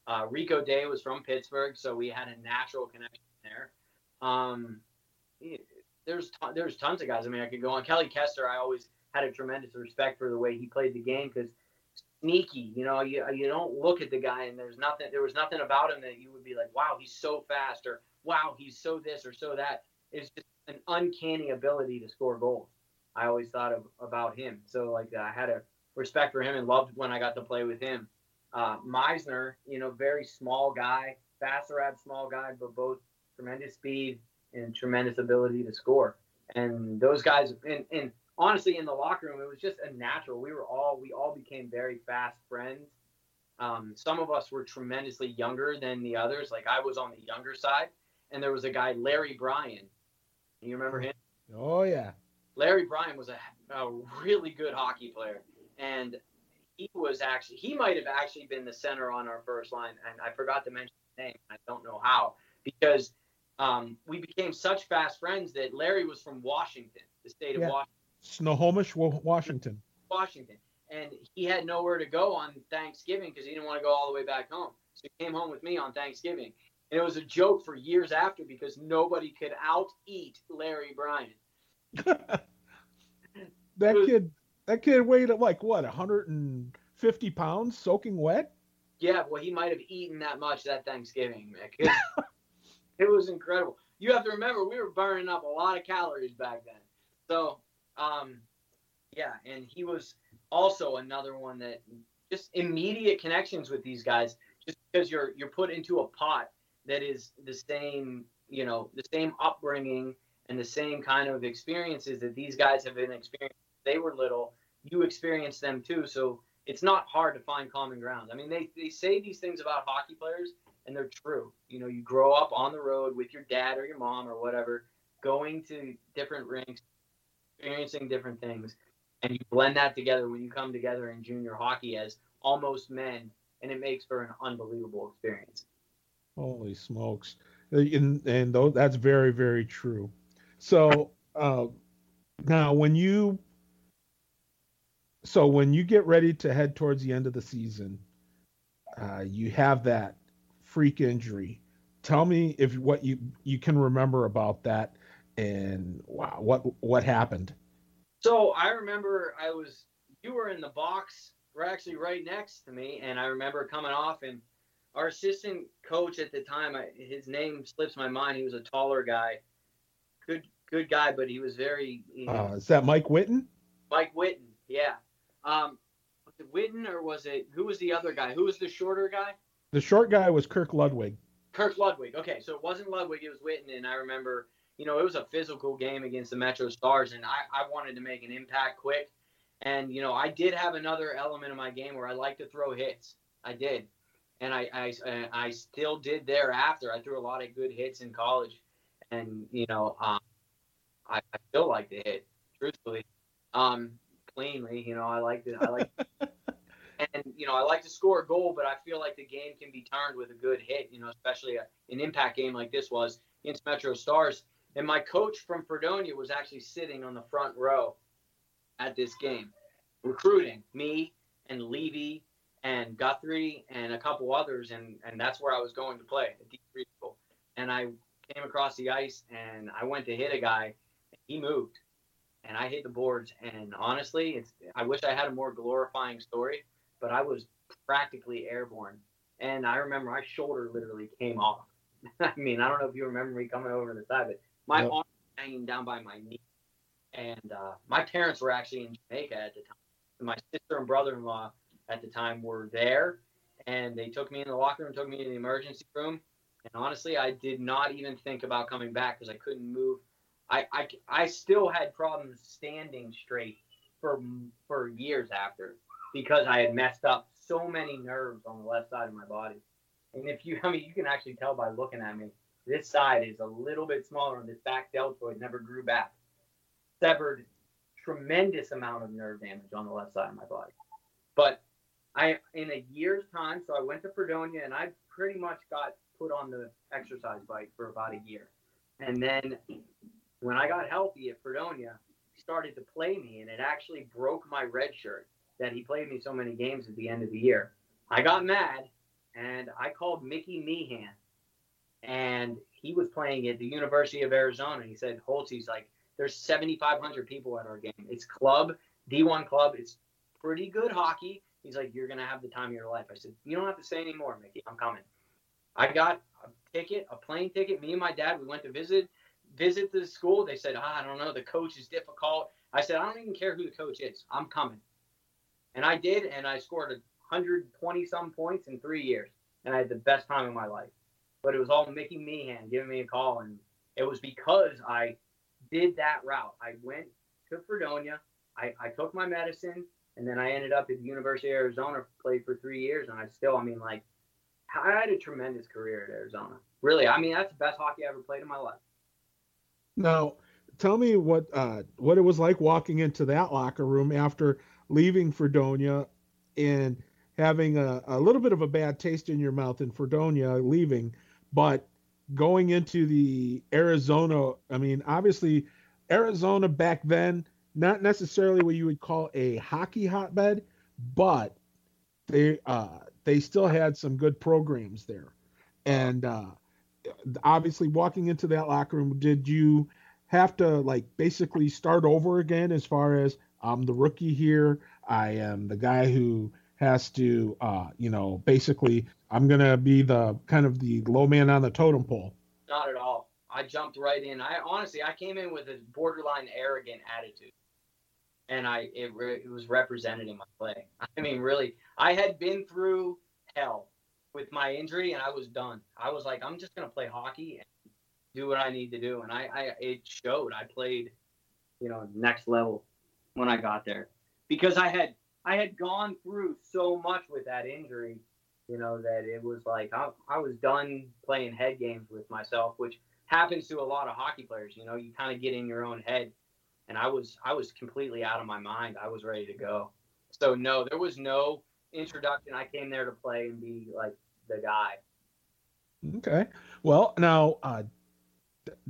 S2: Uh, Rico Day was from Pittsburgh, so we had a natural connection there. Um, there's ton, there's tons of guys. I mean, I could go on. Kelly Kester, I always had a tremendous respect for the way he played the game because sneaky. You know, you you don't look at the guy and there's nothing. There was nothing about him that you would be like, wow, he's so fast, or wow, he's so this or so that. It's just an uncanny ability to score goals. I always thought of about him. So like I had a respect for him and loved when I got to play with him. Uh, Meisner, you know, very small guy, Basarab small guy, but both tremendous speed and tremendous ability to score. And those guys, and, and honestly, in the locker room, it was just a natural. We were all, we all became very fast friends. Um, some of us were tremendously younger than the others. Like I was on the younger side, and there was a guy, Larry Bryan. You remember him?
S1: Oh yeah.
S2: Larry Bryan was a, a really good hockey player, and he was actually he might have actually been the center on our first line, and I forgot to mention his name. I don't know how because um, we became such fast friends that Larry was from Washington, the state of Washington.
S1: Snohomish, Washington.
S2: Washington, and he had nowhere to go on Thanksgiving because he didn't want to go all the way back home. So he came home with me on Thanksgiving, and it was a joke for years after because nobody could out eat Larry Bryan.
S1: that was, kid, that kid weighed like what, 150 pounds, soaking wet.
S2: Yeah, well, he might have eaten that much that Thanksgiving, Mick. it was incredible. You have to remember we were burning up a lot of calories back then. So, um, yeah, and he was also another one that just immediate connections with these guys, just because you're you're put into a pot that is the same, you know, the same upbringing and the same kind of experiences that these guys have been experiencing. They were little, you experienced them too, so it's not hard to find common ground. I mean, they, they say these things about hockey players, and they're true. You know, you grow up on the road with your dad or your mom or whatever, going to different rinks, experiencing different things, and you blend that together when you come together in junior hockey as almost men, and it makes for an unbelievable experience.
S1: Holy smokes! And, and that's very very true. So uh, now when you so when you get ready to head towards the end of the season, uh, you have that freak injury. Tell me if what you you can remember about that and wow, what what happened.
S2: So I remember I was you were in the box, we're actually right next to me, and I remember coming off and our assistant coach at the time, I, his name slips my mind. He was a taller guy, good good guy, but he was very. You know,
S1: uh, is that Mike Witten?
S2: Mike Witten, yeah. Um, was it Witten or was it who was the other guy? Who was the shorter guy?
S1: The short guy was Kirk Ludwig.
S2: Kirk Ludwig. Okay, so it wasn't Ludwig, it was Witten, and I remember, you know, it was a physical game against the Metro Stars, and I, I wanted to make an impact quick. And you know, I did have another element of my game where I like to throw hits. I did, and I, I, I still did thereafter. I threw a lot of good hits in college, and you know, um, I, I still like to hit, truthfully, um, cleanly. You know, I like to, I like and you know I like to score a goal, but I feel like the game can be turned with a good hit. You know, especially a, an impact game like this was against Metro Stars. And my coach from Fredonia was actually sitting on the front row at this game, recruiting me and Levy and Guthrie and a couple others, and and that's where I was going to play at D3 school. And I came across the ice and I went to hit a guy. He moved, and I hit the boards. And honestly, it's I wish I had a more glorifying story but I was practically airborne. And I remember my shoulder literally came off. I mean, I don't know if you remember me coming over to the side, but my yep. arm hanging down by my knee. And uh, my parents were actually in Jamaica at the time. My sister and brother-in-law at the time were there, and they took me in the locker room, took me to the emergency room. And honestly, I did not even think about coming back because I couldn't move. I, I, I still had problems standing straight for for years after because I had messed up so many nerves on the left side of my body. And if you, I mean, you can actually tell by looking at me, this side is a little bit smaller, and this back deltoid never grew back. Severed tremendous amount of nerve damage on the left side of my body. But I, in a year's time, so I went to Fredonia, and I pretty much got put on the exercise bike for about a year. And then when I got healthy at Fredonia, started to play me, and it actually broke my red shirt that he played me so many games at the end of the year. I got mad, and I called Mickey Meehan, and he was playing at the University of Arizona. He said, Holtz, he's like, there's 7,500 people at our game. It's club, D1 club. It's pretty good hockey. He's like, you're going to have the time of your life. I said, you don't have to say anymore, Mickey. I'm coming. I got a ticket, a plane ticket. Me and my dad, we went to visit visit the school. They said, ah, I don't know, the coach is difficult. I said, I don't even care who the coach is. I'm coming. And I did, and I scored 120 some points in three years. And I had the best time of my life. But it was all Mickey Meehan giving me a call. And it was because I did that route. I went to Fredonia, I, I took my medicine, and then I ended up at the University of Arizona, played for three years. And I still, I mean, like, I had a tremendous career at Arizona. Really, I mean, that's the best hockey I ever played in my life.
S1: Now, tell me what uh, what it was like walking into that locker room after leaving Fredonia and having a, a little bit of a bad taste in your mouth in Fredonia leaving, but going into the Arizona. I mean, obviously, Arizona back then, not necessarily what you would call a hockey hotbed, but they uh, they still had some good programs there. And uh, obviously, walking into that locker room, did you have to like basically start over again as far as I'm the rookie here? I am the guy who has to, uh, you know, basically, I'm gonna be the kind of the low man on the totem pole.
S2: Not at all. I jumped right in. I honestly, I came in with a borderline arrogant attitude and I it, it was represented in my play. I mean, really, I had been through hell with my injury, and I was done. I was like, I'm just gonna play hockey and do what I need to do, and I, I it showed. I played, you know, next level when I got there because I had I had gone through so much with that injury, you know, that it was like I, I was done playing head games with myself, which happens to a lot of hockey players. You know, you kind of get in your own head and I was I was completely out of my mind. I was ready to go. So no, there was no introduction. I came there to play and be like the guy.
S1: Okay. Well, now, uh,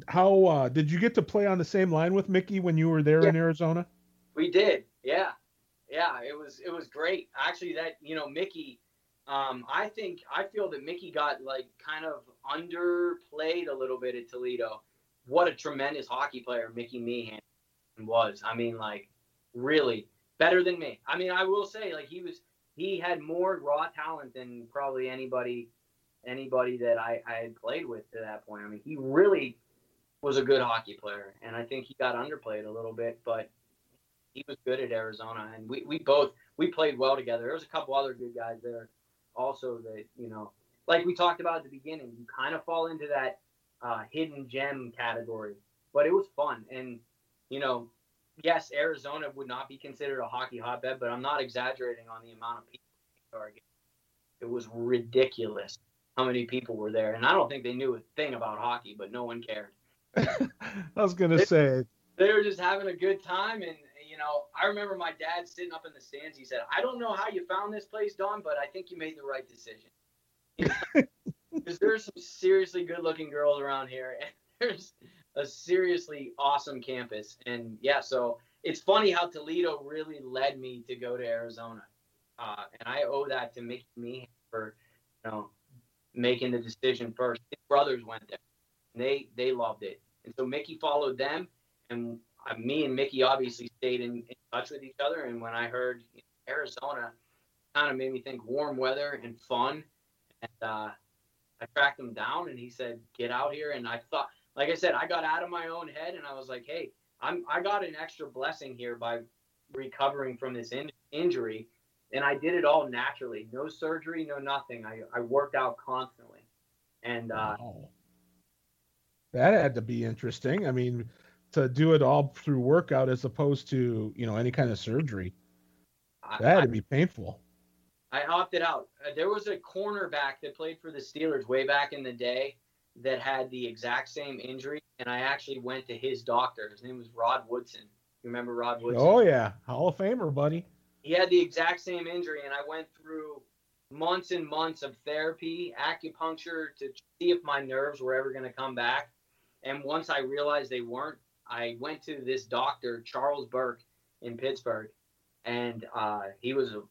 S1: how uh, did you get to play on the same line with Mickey when you were there yeah. in Arizona?
S2: We did. Yeah, yeah. It was it was great. Actually, that you know Mickey. Um, I think I feel that Mickey got like kind of underplayed a little bit at Toledo. What a tremendous hockey player Mickey Meehan was. I mean, like, really better than me. I mean, I will say, like, he was he had more raw talent than probably anybody anybody that I, I had played with to that point. I mean, he really was a good hockey player, and I think he got underplayed a little bit, but he was good at Arizona, and we, we both we played well together. There was a couple other good guys there also that you know, like we talked about at the beginning, you kind of fall into that uh, hidden gem category, but it was fun, and you know, yes, Arizona would not be considered a hockey hotbed, but I'm not exaggerating on the amount of people. It was ridiculous how many people were there, and I don't think they knew a thing about hockey, but no one cared.
S1: I was gonna they, say
S2: they were just having a good time, and know, I remember my dad sitting up in the stands. He said, "I don't know how you found this place, Don, but I think you made the right decision." Because there's some seriously good-looking girls around here, and there's a seriously awesome campus. And yeah, so it's funny how Toledo really led me to go to Arizona. Uh, and I owe that to Mickey me for, you know, making the decision first. His brothers went there. And they they loved it. And so Mickey followed them and uh, me and Mickey obviously stayed in, in, touch with each other. And when I heard you know, Arizona, kind of made me think warm weather and fun. And uh, I tracked him down, and he said, "Get out here." And I thought, like I said, I got out of my own head, and I was like, "Hey, I'm I got an extra blessing here by recovering from this in- injury." And I did it all naturally, no surgery, no nothing. I, I worked out constantly, and uh, wow.
S1: that had to be interesting. I mean, to do it all through workout as opposed to you know any kind of surgery, that had I, to be painful.
S2: I opted out. Uh, there was a cornerback that played for the Steelers way back in the day that had the exact same injury, and I actually went to his doctor. His name was Rod Woodson. You remember Rod Woodson?
S1: Oh yeah, Hall of Famer, buddy.
S2: He had the exact same injury, and I went through months and months of therapy, acupuncture to see if my nerves were ever going to come back. And once I realized they weren't, I went to this doctor, Charles Burke, in Pittsburgh, and uh, he was a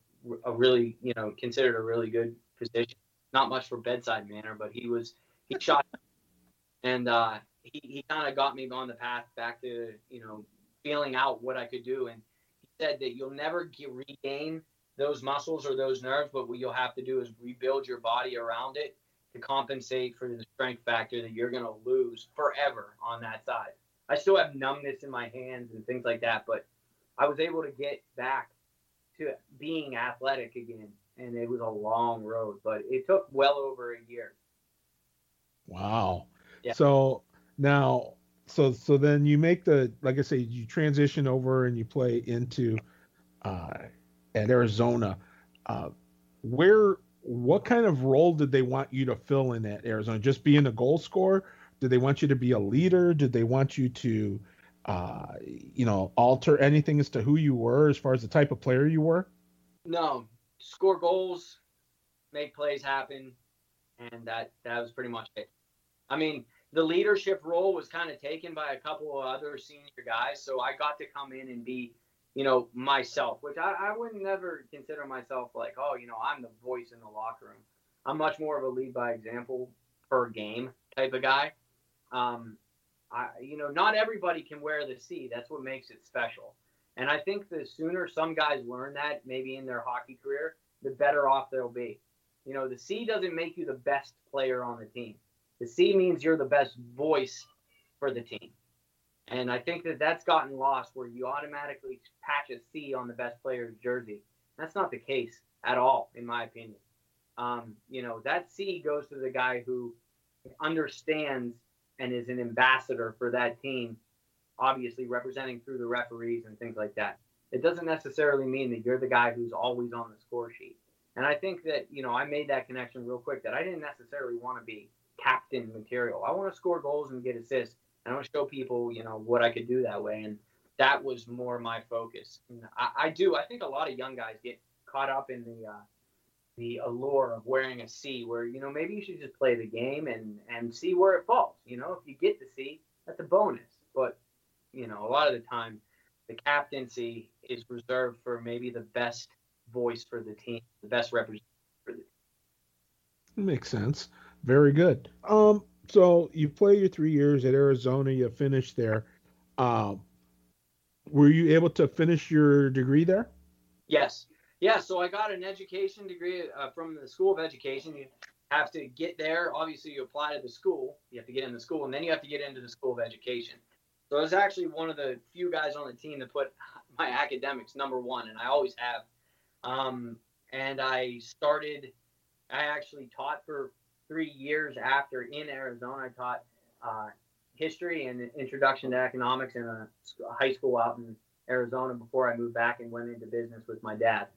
S2: a really, you know, considered a really good physician. Not much for bedside manner, but he was he shot, and uh, he he kind of got me on the path back to you know feeling out what I could do. And he said that you'll never get, regain those muscles or those nerves, but what you'll have to do is rebuild your body around it to compensate for the strength factor that you're going to lose forever on that side. I still have numbness in my hands and things like that, but I was able to get back to being athletic again. And it was a long road, but it took well over a year.
S1: Wow. Yeah. So now, so so then you make the like I say, you transition over and you play into uh, at Arizona. Uh, where what kind of role did they want you to fill in at Arizona? Just being a goal scorer? Did they want you to be a leader? Did they want you to, uh, you know, alter anything as to who you were as far as the type of player you were?
S2: No, score goals, make plays happen, and that that was pretty much it. I mean, the leadership role was kind of taken by a couple of other senior guys, so I got to come in and be, you know, myself, which I, I would never consider myself like, oh, you know, I'm the voice in the locker room. I'm much more of a lead by example per game type of guy. Um, I, you know, not everybody can wear the C. That's what makes it special. And I think the sooner some guys learn that, maybe in their hockey career, the better off they'll be. You know, the C doesn't make you the best player on the team. The C means you're the best voice for the team. And I think that that's gotten lost where you automatically patch a C on the best player's jersey. That's not the case at all, in my opinion. Um, you know, that C goes to the guy who understands and is an ambassador for that team obviously representing through the referees and things like that. It doesn't necessarily mean that you're the guy who's always on the score sheet. And I think that, you know, I made that connection real quick that I didn't necessarily want to be captain material. I want to score goals and get assists. And I want to show people, you know, what I could do that way. And that was more my focus. I, I, do. I think a lot of young guys get caught up in the uh, the allure of wearing a C, where you know maybe you should just play the game and and see where it falls. You know, if you get the C, that's a bonus. But you know, a lot of the time, the captaincy is reserved for maybe the best voice for the team, the best representative for the team.
S1: Makes sense. Very good. Um, so you play your three years at Arizona. You finished there. Um, were you able to finish your degree there?
S2: Yes. Yeah. So I got an education degree uh, from the School of Education. You have to get there. Obviously, you apply to the school. You have to get in the school, and then you have to get into the School of Education. So I was actually one of the few guys on the team that put my academics number one, and I always have. Um, and I started, I actually taught for three years after in Arizona. I taught uh, history and introduction to economics in a high school out in Arizona before I moved back and went into business with my dad.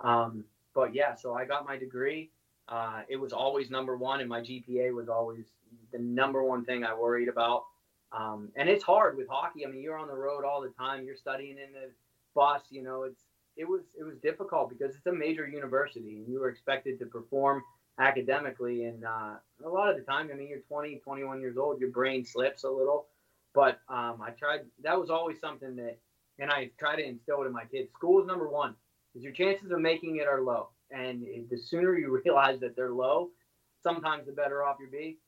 S2: Um, but yeah, so I got my degree. Uh, it was always number one, and my GPA was always the number one thing I worried about. Um, and it's hard with hockey. I mean, you're on the road all the time. You're studying in the bus. You know, it's it was it was difficult because it's a major university, and you were expected to perform academically. And uh, a lot of the time, I mean, you're 20, 21 years old. Your brain slips a little. But um, I tried. That was always something that, and I try to instill it in my kids. School is number one, because your chances of making it are low. And the sooner you realize that they're low, sometimes the better off you'll be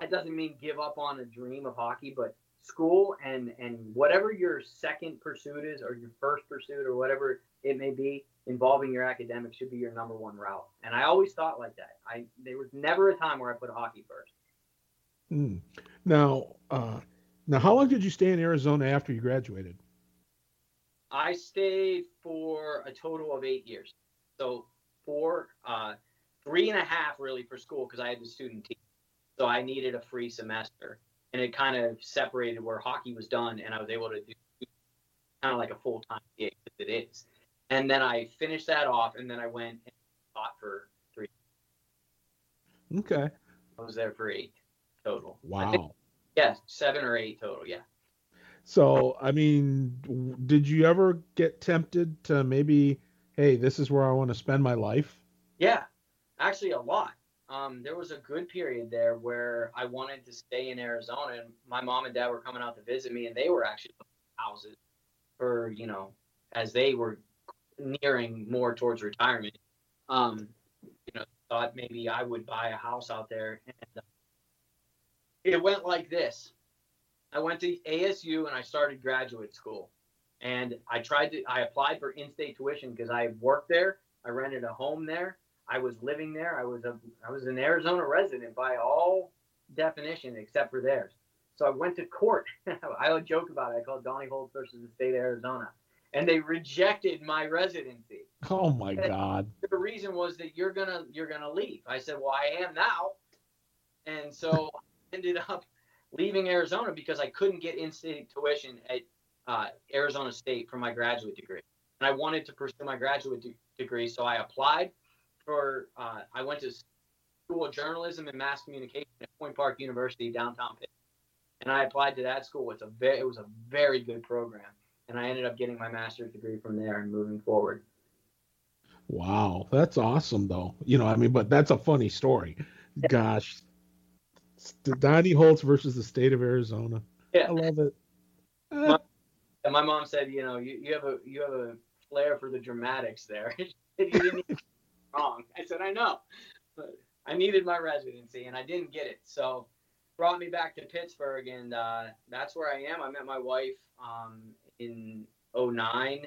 S2: that doesn't mean give up on a dream of hockey, but school and and whatever your second pursuit is or your first pursuit or whatever it may be involving your academics should be your number one route. And I always thought like that. I there was never a time where I put hockey first.
S1: Mm. Now, uh, now, how long did you stay in Arizona after you graduated?
S2: I stayed for a total of eight years. So four, uh, three and a half really for school because I had the student team. So I needed a free semester, and it kind of separated where hockey was done, and I was able to do kind of like a full time gig. It is. And then I finished that off, and then I went and taught for three.
S1: Okay.
S2: I was there for eight total.
S1: Wow.
S2: yeah, seven or eight total. Yeah.
S1: So, I mean, did you ever get tempted to maybe, hey, this is where I want to spend my life?
S2: Yeah, actually, a lot. Um, there was a good period there where I wanted to stay in Arizona, and my mom and dad were coming out to visit me, and they were actually houses for you know as they were nearing more towards retirement. Um, you know, thought maybe I would buy a house out there, and uh, it went like this. I went to ASU and I started graduate school. And I tried to, I applied for in state tuition because I worked there. I rented a home there. I was living there. I was a, I was an Arizona resident by all definition except for theirs. So I went to court. I would joke about it. I called Donny Holtz versus the state of Arizona. And they rejected my residency.
S1: Oh my
S2: and
S1: God.
S2: The reason was that you're gonna you're gonna leave. I said, Well, I am now. And so I ended up leaving Arizona because I couldn't get in-state tuition at uh, Arizona State for my graduate degree, and I wanted to pursue my graduate de- degree. So I applied for. Uh, I went to school of journalism and mass communication at Point Park University, downtown Pitt, and I applied to that school. It's a very, it was a very good program, and I ended up getting my master's degree from there and moving forward.
S1: Wow, that's awesome, though. You know, I mean, but that's a funny story. Gosh, Donny Holtz versus the state of Arizona.
S2: Yeah.
S1: I love it.
S2: My, my mom said, you know, you, you have a you have a flair for the dramatics there. you didn't wrong. I said, I know, but I needed my residency and I didn't get it. So brought me back to Pittsburgh and uh, that's where I am. I met my wife um, in 09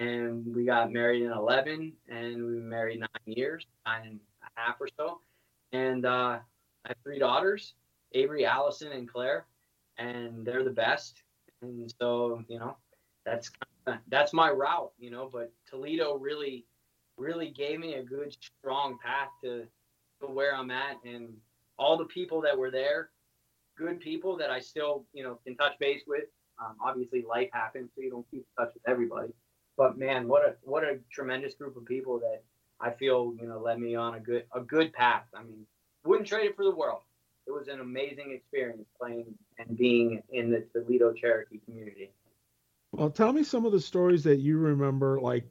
S2: and we got married in 11 and we married nine years, nine and a half or so. And uh, I have three daughters, Avery, Allison, and Claire, and they're the best. And so, you know, that's that's my route, you know. But Toledo really, really gave me a good, strong path to, to where I'm at, and all the people that were there, good people that I still, you know, can touch base with. Um, obviously, life happens, so you don't keep in touch with everybody. But man, what a what a tremendous group of people that I feel, you know, led me on a good a good path. I mean, wouldn't trade it for the world. It was an amazing experience playing and being in the Toledo Cherokee community.
S1: Well, tell me some of the stories that you remember. Like,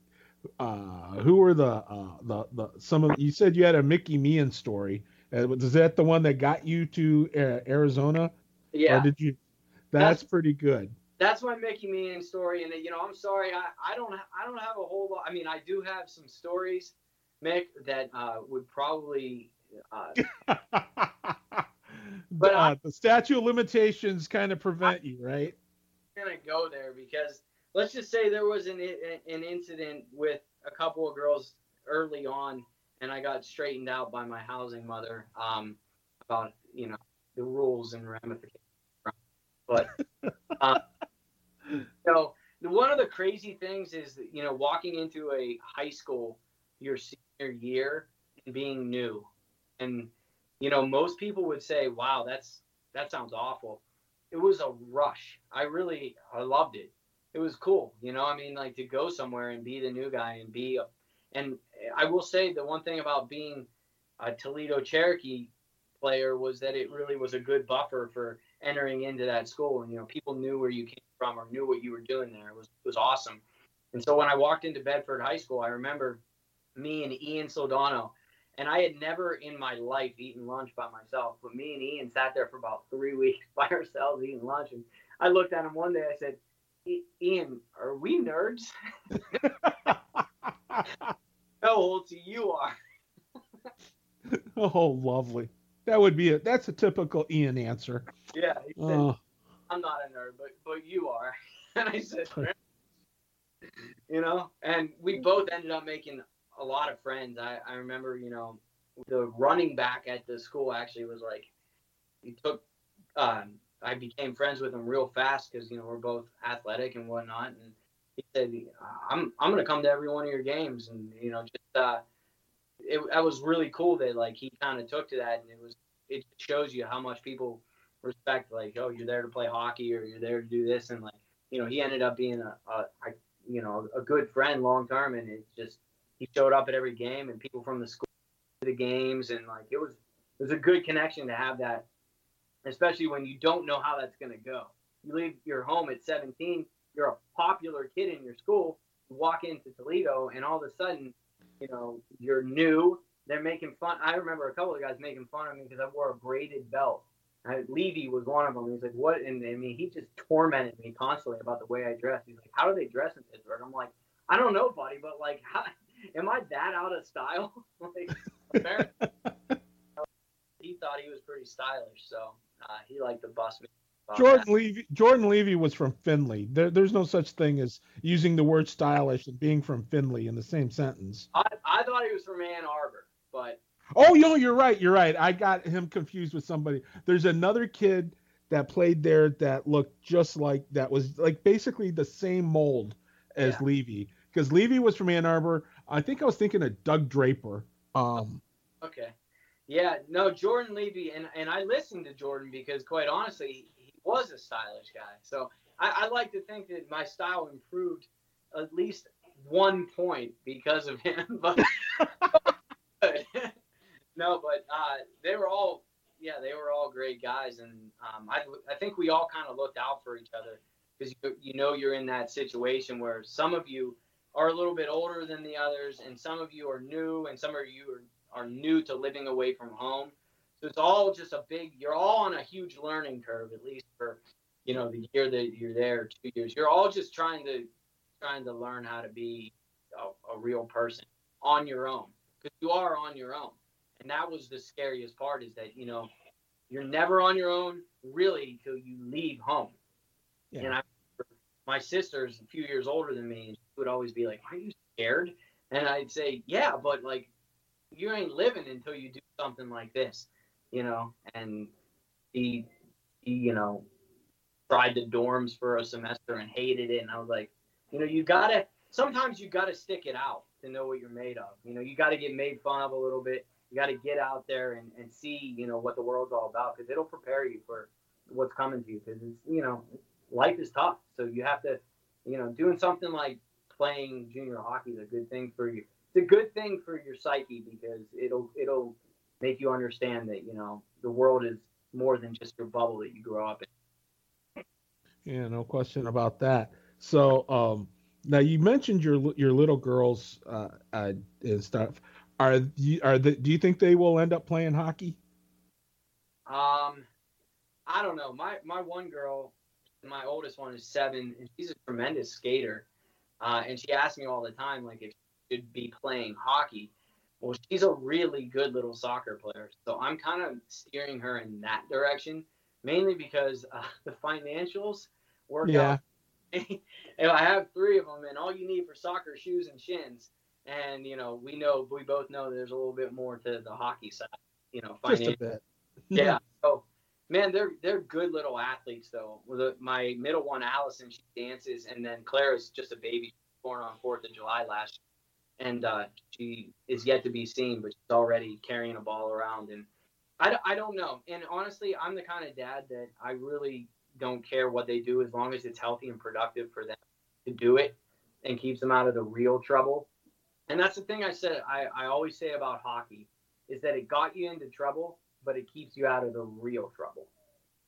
S1: uh, who were the uh, the the some of you said you had a Mickey Meehan story. Uh, was that the one that got you to uh, Arizona?
S2: Yeah.
S1: Or did you? That's, that's, pretty good.
S2: That's my Mickey Meehan story, and you know, I'm sorry, I, I don't I don't have a whole lot. I mean, I do have some stories, Mick, that uh, would probably uh,
S1: but uh, the statute of limitations kind of prevent you, right?
S2: I'm gonna go there because let's just say there was an an incident with a couple of girls early on, and I got straightened out by my housing mother um, about you know the rules and ramifications. But um, so one of the crazy things is that, you know walking into a high school your senior year and being new and you know most people would say wow that's that sounds awful. It was a rush. I really i loved it. It was cool you know i mean like to go somewhere and be the new guy and be a, and i will say the one thing about being a toledo cherokee player was that it really was a good buffer for entering into that school. And you know people knew where you came from or knew what you were doing there. It was it was awesome. And so when i walked into bedford high school i remember me and ian sodano and I had never in my life eaten lunch by myself. But me and Ian sat there for about three weeks by ourselves eating lunch. And I looked at him one day. I said, Ian, are we nerds? no, Holtzy, you are.
S1: oh, lovely. That would be a that's a typical Ian answer.
S2: Yeah. Said, uh, I'm not a nerd, but but you are. And I said, you know, and we both ended up making a lot of friends. I, I remember, you know, the running back at the school actually was like, he took, um, I became friends with him real fast because, you know, we're both athletic and whatnot. And he said, I'm, I'm going to come to every one of your games. And, you know, just, uh, it, that was really cool that like he kind of took to that and it was, it shows you how much people respect, like, oh, you're there to play hockey or you're there to do this. And like, you know, he ended up being a, a, a you know, a good friend long term. And it just, he showed up at every game and people from the school to the games and like it was it was a good connection to have that especially when you don't know how that's going to go you leave your home at 17 you're a popular kid in your school you walk into toledo and all of a sudden you know you're new they're making fun i remember a couple of guys making fun of me because i wore a braided belt I, Levy was one of them. He's like, "What?" And I mean, he just tormented me constantly about the way I dress. He's like, "How do they dress in Pittsburgh?" I'm like, "I don't know, buddy, but like, how, am I that out of style? like, he thought he was pretty stylish, so uh, he liked to bust me.
S1: Jordan that. Levy, Jordan Levy was from Findlay. There, there's no such thing as using the word stylish and being from Findlay in the same sentence.
S2: I, I thought he was from Ann Arbor, but
S1: oh, no, you're right. You're right. I got him confused with somebody. There's another kid that played there that looked just like that was like basically the same mold as yeah. Levy because Levy was from Ann Arbor. I think I was thinking of Doug Draper. Um,
S2: okay. Yeah, no, Jordan Levy, and, and I listened to Jordan because, quite honestly, he was a stylish guy. So I, I like to think that my style improved at least one point because of him. But no, but uh, they were all, yeah, they were all great guys, and um, I I think we all kind of looked out for each other because you you know you're in that situation where some of you are a little bit older than the others, and some of you are new, and some of you are, are new to living away from home. So it's all just a big. You're all on a huge learning curve, at least for you know the year that you're there, two years. You're all just trying to trying to learn how to be a, a real person on your own because you are on your own, and that was the scariest part. Is that you know you're never on your own really until you leave home. Yeah. And I my sister's a few years older than me, and would always be like, "Are you scared?" And I'd say, "Yeah, but like, you ain't living until you do something like this, you know." And he, he, you know, tried the dorms for a semester and hated it, and I was like, you know, you gotta sometimes you gotta stick it out to know what you're made of. You know, you gotta get made fun of a little bit. You gotta get out there and, and see, you know, what the world's all about because it'll prepare you for what's coming to you because it's, you know, life is tough. So you have to, you know, doing something like playing junior hockey is a good thing for you. It's a good thing for your psyche because it'll it'll make you understand that you know the world is more than just your bubble that you grow up in.
S1: Yeah, no question about that. So um, now you mentioned your your little girls uh, uh, and stuff. Are you are the, do you think they will end up playing hockey?
S2: Um, I don't know. My my one girl, my oldest one is seven, and she's a tremendous skater. Uh, and she asks me all the time, like, if she should be playing hockey. Well, she's a really good little soccer player. So I'm kind of steering her in that direction, mainly because uh, the financials work yeah. out. and I have three of them, and all you need for soccer shoes and shins. And you know, we know we both know there's a little bit more to the hockey side. You know,
S1: financial. Just a bit.
S2: yeah. So man, they're they're good little athletes though. My middle one, Allison, she dances, and then Clara's just a baby, born on Fourth of July last, year. and uh, she is yet to be seen, but she's already carrying a ball around. And I, I don't know. And honestly, I'm the kind of dad that I really don't care what they do as long as it's healthy and productive for them to do it and keeps them out of the real trouble. And that's the thing I said. I, I always say about hockey is that it got you into trouble but it keeps you out of the real trouble.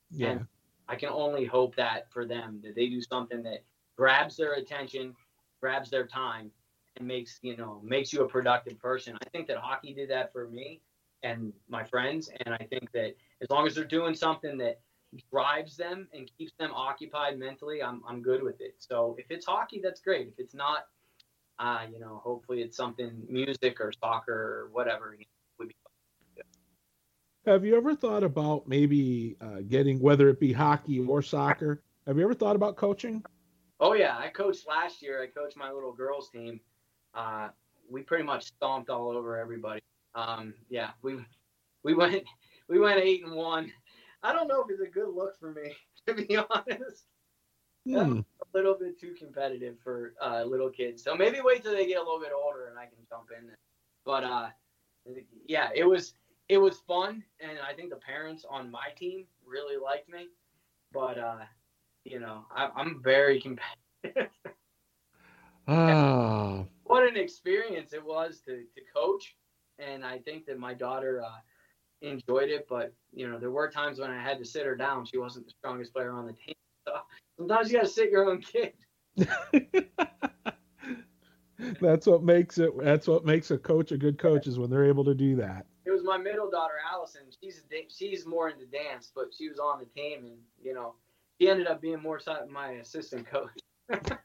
S2: Yeah. And I can only hope that for them that they do something that grabs their attention, grabs their time, and makes you know makes you a productive person. I think that hockey did that for me and my friends, and I think that as long as they're doing something that drives them and keeps them occupied mentally, I'm I'm good with it. So if it's hockey, that's great. If it's not, uh, you know, hopefully it's something music or soccer or whatever. You know,
S1: have you ever thought about maybe uh, getting whether it be hockey or soccer? Have you ever thought about coaching?
S2: Oh yeah, I coached last year. I coached my little girls team. Uh, we pretty much stomped all over everybody. Um, yeah, we we went we went eight and one. I don't know if it's a good look for me, to be honest. Hmm. A little bit too competitive for uh, little kids. So maybe wait till they get a little bit older and I can jump in. There. But uh, yeah, it was it was fun, and I think the parents on my team really liked me. But uh, you know, I, am very competitive.
S1: Ah.
S2: what an experience it was to, to coach, and I think that my daughter uh, enjoyed it. But you know, there were times when I had to sit her down. She wasn't the strongest player on the team. So sometimes you got to sit your own kid.
S1: that's what makes it. That's what makes a coach a good coach is when they're able to do that.
S2: It was my middle daughter Allison. She's she's more into dance, but she was on the team, and you know, he ended up being more my assistant coach.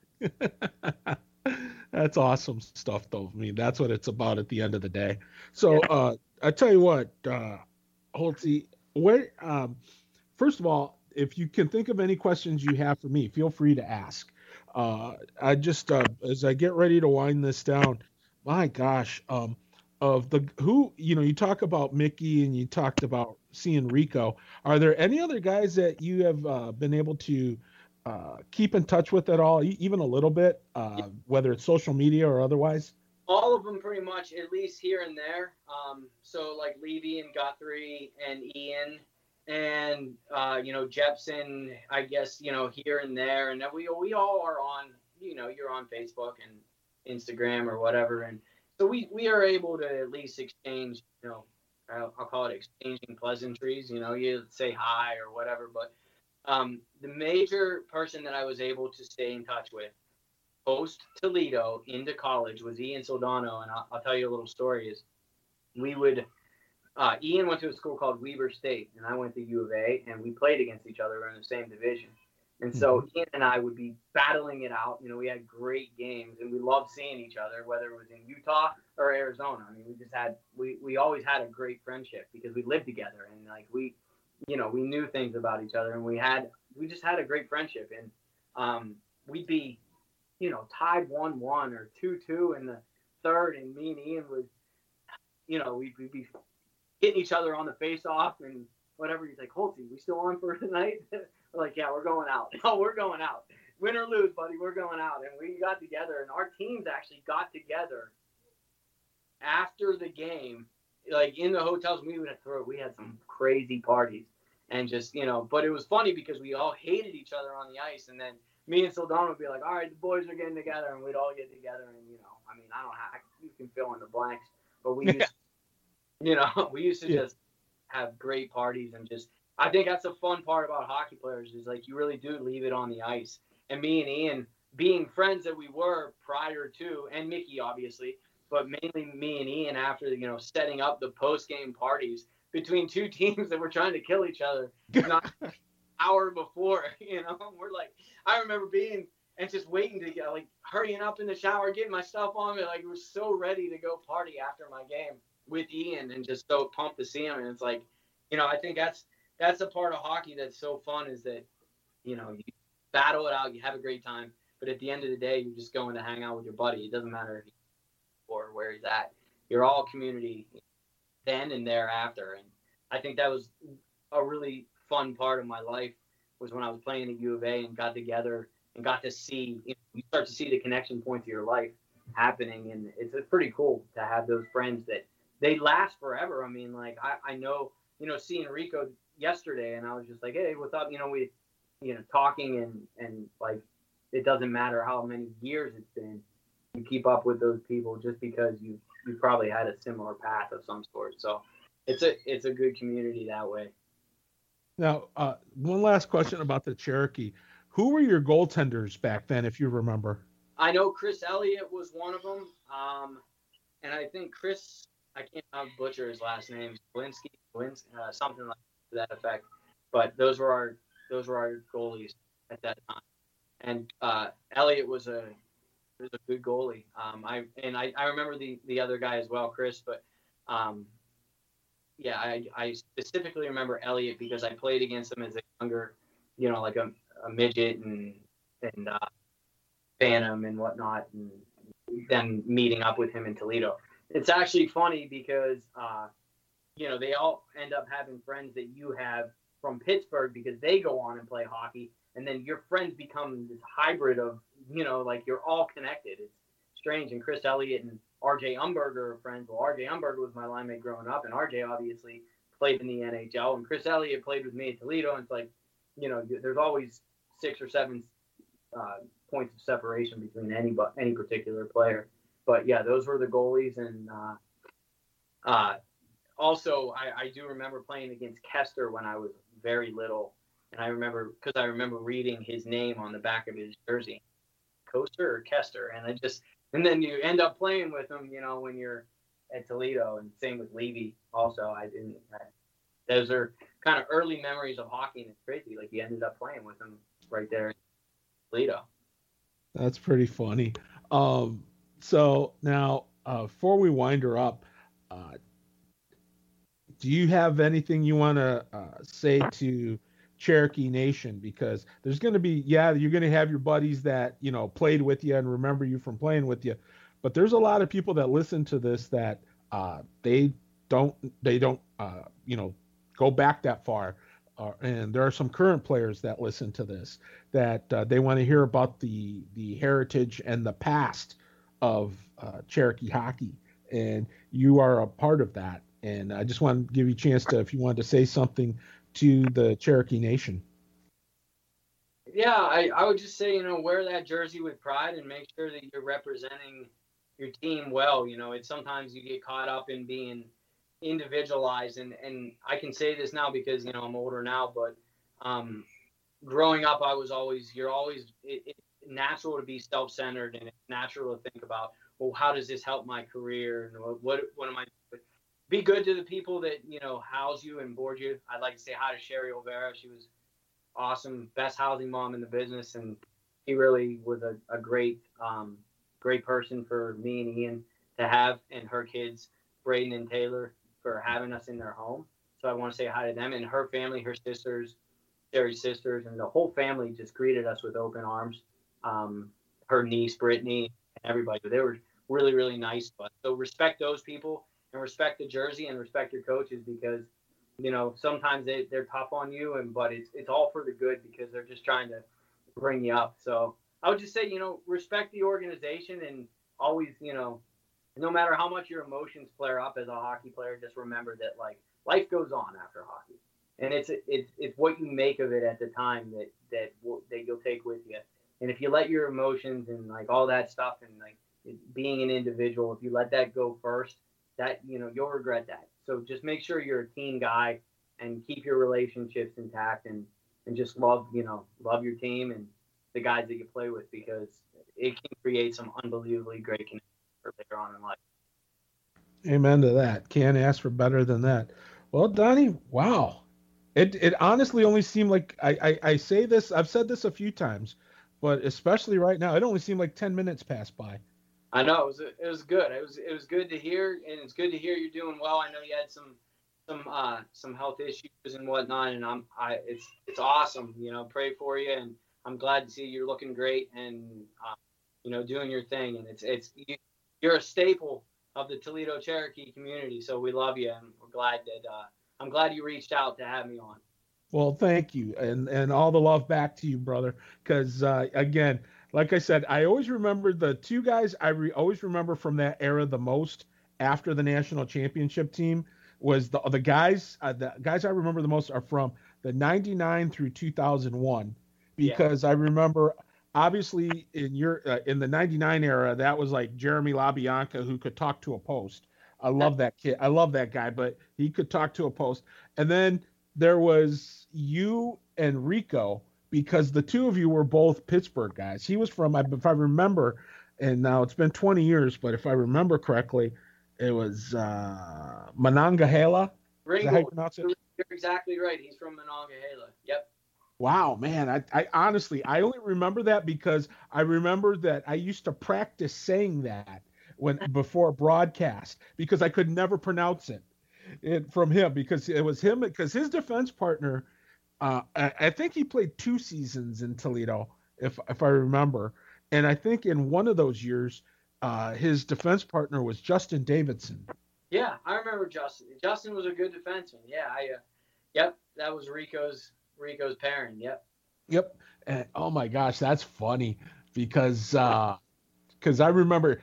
S1: that's awesome stuff, though. I mean, that's what it's about at the end of the day. So, uh, I tell you what, uh, Holtzy, where, um, first of all, if you can think of any questions you have for me, feel free to ask. Uh, I just, uh, as I get ready to wind this down, my gosh, um, of the who you know you talk about Mickey and you talked about seeing Rico. Are there any other guys that you have uh, been able to uh, keep in touch with at all, even a little bit, uh, whether it's social media or otherwise?
S2: All of them, pretty much, at least here and there. Um, so like Levy and Guthrie and Ian and uh, you know Jepson, I guess you know here and there, and we we all are on. You know, you're on Facebook and Instagram or whatever, and so we we are able to at least exchange, you know, I'll, I'll call it exchanging pleasantries. You know, you say hi or whatever. But um, the major person that I was able to stay in touch with post Toledo into college was Ian Soldano, and I'll, I'll, tell you a little story. Is we would uh, Ian went to a school called Weber State, and I went to U of A, and we played against each other in the same division. And so mm-hmm. Ian and I would be battling it out. You know, we had great games and we loved seeing each other, whether it was in Utah or Arizona. I mean, we just had we, we always had a great friendship because we lived together and like we you know, we knew things about each other and we had we just had a great friendship and um, we'd be, you know, tied one one or two two in the third and me and Ian would you know, we'd, we'd be hitting each other on the face off and whatever. He's like, Holtzy, we still on for tonight? Like, yeah, we're going out. Oh, we're going out. Win or lose, buddy, we're going out. And we got together, and our teams actually got together after the game, like in the hotels. We would throw. We had some crazy parties, and just you know. But it was funny because we all hated each other on the ice, and then me and Soldano would be like, "All right, the boys are getting together," and we'd all get together, and you know, I mean, I don't have you can fill in the blanks, but we, used, you know, we used to yeah. just have great parties and just I think that's the fun part about hockey players is like you really do leave it on the ice. And me and Ian, being friends that we were prior to, and Mickey obviously, but mainly me and Ian after you know setting up the post game parties between two teams that were trying to kill each other not hour before. You know, we're like, I remember being and just waiting to get like hurrying up in the shower, getting my stuff on me. Like we're so ready to go party after my game with Ian and just so pumped to see him. And it's like, you know, I think that's that's a part of hockey that's so fun is that you know you battle it out, you have a great time, but at the end of the day, you're just going to hang out with your buddy. It doesn't matter or where he's at. You're all community then and thereafter, and I think that was a really fun part of my life was when I was playing at U of A and got together and got to see you, know, you start to see the connection points of your life happening, and it's pretty cool to have those friends that they last forever. I mean, like I, I know you know seeing Rico yesterday, and I was just like, hey, what's up? You know, we, you know, talking and and like, it doesn't matter how many years it's been, you keep up with those people just because you you probably had a similar path of some sort. So it's a it's a good community that way.
S1: Now, uh, one last question about the Cherokee. Who were your goaltenders back then, if you remember?
S2: I know Chris Elliott was one of them, um, and I think Chris. I can't I'll butcher his last name. Blinsky, Blinsky uh, something like to that effect. But those were our those were our goalies at that time. And uh, Elliot was a was a good goalie. Um, I and I, I remember the the other guy as well, Chris. But um, yeah, I, I specifically remember Elliot because I played against him as a younger, you know, like a, a midget and and uh, Bantam and whatnot, and then meeting up with him in Toledo. It's actually funny because uh, you know they all end up having friends that you have from Pittsburgh because they go on and play hockey, and then your friends become this hybrid of you know like you're all connected. It's strange. And Chris Elliott and RJ Umberger are friends. Well, RJ Umberger was my line mate growing up, and RJ obviously played in the NHL, and Chris Elliott played with me at Toledo. And it's like, you know, there's always six or seven uh, points of separation between any any particular player. But yeah, those were the goalies, and uh, uh, also I, I do remember playing against Kester when I was very little, and I remember because I remember reading his name on the back of his jersey, Coaster or Kester, and I just and then you end up playing with him, you know, when you're at Toledo, and same with Levy. Also, I didn't. I, those are kind of early memories of hockey, and it's crazy. Like you ended up playing with him right there in Toledo.
S1: That's pretty funny. Um, so now, uh, before we wind her up, uh, do you have anything you want to uh, say to Cherokee Nation because there's going to be yeah you're going to have your buddies that you know played with you and remember you from playing with you, but there's a lot of people that listen to this that uh, they don't they don't uh, you know go back that far. Uh, and there are some current players that listen to this that uh, they want to hear about the the heritage and the past of uh, Cherokee hockey, and you are a part of that. And I just want to give you a chance to, if you wanted to say something to the Cherokee Nation?
S2: Yeah, I, I would just say, you know, wear that jersey with pride and make sure that you're representing your team well. You know, it's sometimes you get caught up in being individualized and, and I can say this now because, you know, I'm older now, but um, growing up, I was always, you're always, it, it's natural to be self-centered and it's natural to think about, well, how does this help my career? And what, what am I be good to the people that you know house you and board you. I'd like to say hi to Sherry Olvera. She was awesome, best housing mom in the business, and he really was a, a great um, great person for me and Ian to have, and her kids, Braden and Taylor, for having us in their home. So I want to say hi to them and her family, her sisters, Sherry's sisters, and the whole family just greeted us with open arms. Um, her niece Brittany and everybody, they were really really nice. But so respect those people and respect the jersey and respect your coaches because you know sometimes they, they're tough on you and but it's it's all for the good because they're just trying to bring you up. So i would just say you know respect the organization and always you know no matter how much your emotions flare up as a hockey player just remember that like life goes on after hockey. And it's it's it's what you make of it at the time that that that you'll take with you. And if you let your emotions and like all that stuff and like being an individual if you let that go first that you know you'll regret that. So just make sure you're a team guy and keep your relationships intact and and just love you know love your team and the guys that you play with because it can create some unbelievably great connections later on in life.
S1: Amen to that. Can't ask for better than that. Well, Donny, wow. It it honestly only seemed like I, I, I say this, I've said this a few times, but especially right now, it only seemed like ten minutes passed by.
S2: I know it was it was good. It was it was good to hear, and it's good to hear you're doing well. I know you had some some uh, some health issues and whatnot, and I'm I it's it's awesome. You know, pray for you, and I'm glad to see you're looking great and uh, you know doing your thing. And it's it's you, you're a staple of the Toledo Cherokee community, so we love you, and we're glad that uh, I'm glad you reached out to have me on.
S1: Well, thank you, and and all the love back to you, brother. Because uh, again, like I said, I always remember the two guys I re- always remember from that era the most after the national championship team was the the guys uh, the guys I remember the most are from the 99 through 2001 because yeah. I remember obviously in your uh, in the 99 era that was like Jeremy LaBianca who could talk to a post. I love that kid. I love that guy, but he could talk to a post. And then there was you and Rico because the two of you were both Pittsburgh guys. He was from, if I remember, and now it's been 20 years, but if I remember correctly, it was uh, Monongahela.
S2: Ringo, You're exactly right. He's from Monongahela. Yep.
S1: Wow, man. I, I honestly, I only remember that because I remember that I used to practice saying that when before broadcast because I could never pronounce it. it from him because it was him because his defense partner, uh, I, I think he played two seasons in Toledo, if if I remember, and I think in one of those years, uh, his defense partner was Justin Davidson.
S2: Yeah, I remember Justin. Justin was a good defenseman. Yeah, I. Uh, yep, that was Rico's Rico's pairing. Yep.
S1: Yep. And oh my gosh, that's funny because because uh, I remember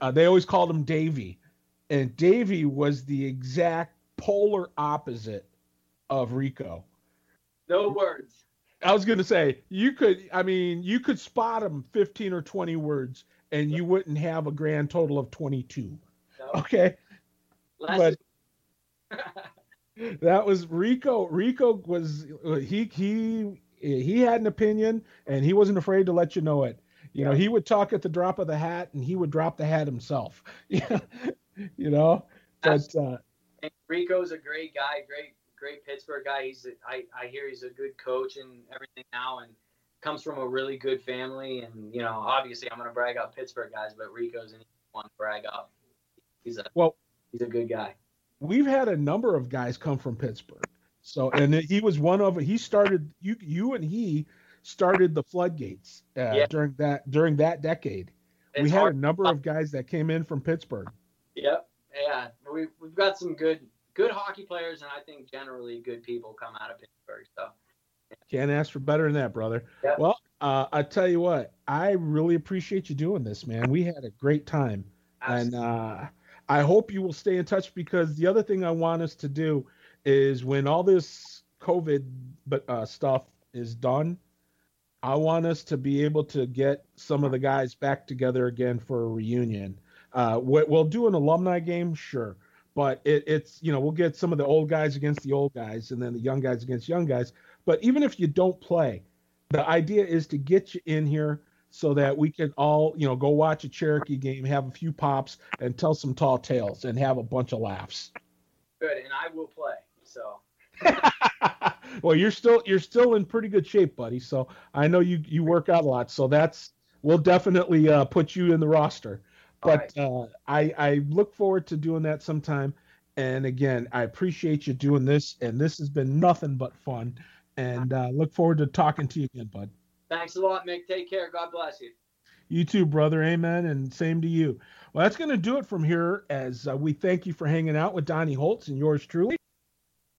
S1: uh, they always called him Davy, and Davy was the exact polar opposite of Rico.
S2: No words.
S1: I was gonna say you could. I mean, you could spot them fifteen or twenty words, and you wouldn't have a grand total of twenty-two. No. Okay. Less but that was Rico. Rico was he he he had an opinion, and he wasn't afraid to let you know it. You know, he would talk at the drop of the hat, and he would drop the hat himself. You know. But uh,
S2: Rico's a great guy, great great Pittsburgh guy. He's I I hear he's a good coach and everything now, and comes from a really good family. And you know, obviously, I'm gonna brag up Pittsburgh guys, but Rico's one to brag up. He's a well, he's a good guy.
S1: We've had a number of guys come from Pittsburgh. So and he was one of he started you you and he started the floodgates uh, yeah. during that during that decade. It's we had hard. a number of guys that came in from Pittsburgh.
S2: Yep. Yeah. We we've got some good good hockey players and I think generally good people come out of Pittsburgh. So
S1: can't ask for better than that, brother. Yep. Well, uh, I tell you what, I really appreciate you doing this, man. We had a great time, Absolutely. and uh, I hope you will stay in touch because the other thing I want us to do is when all this COVID uh, stuff is done, I want us to be able to get some of the guys back together again for a reunion. Uh, we'll do an alumni game, sure, but it, it's you know we'll get some of the old guys against the old guys, and then the young guys against young guys. But even if you don't play, the idea is to get you in here so that we can all you know go watch a Cherokee game, have a few pops, and tell some tall tales, and have a bunch of laughs.
S2: Good, and I will play. So.
S1: well, you're still you're still in pretty good shape, buddy. So I know you you work out a lot. So that's we'll definitely uh, put you in the roster. But right. uh, I I look forward to doing that sometime. And again, I appreciate you doing this, and this has been nothing but fun. And uh, look forward to talking to you again, bud.
S2: Thanks a lot, Mick. Take care. God bless you.
S1: You too, brother. Amen. And same to you. Well, that's going to do it from here as uh, we thank you for hanging out with Donny Holtz and yours truly.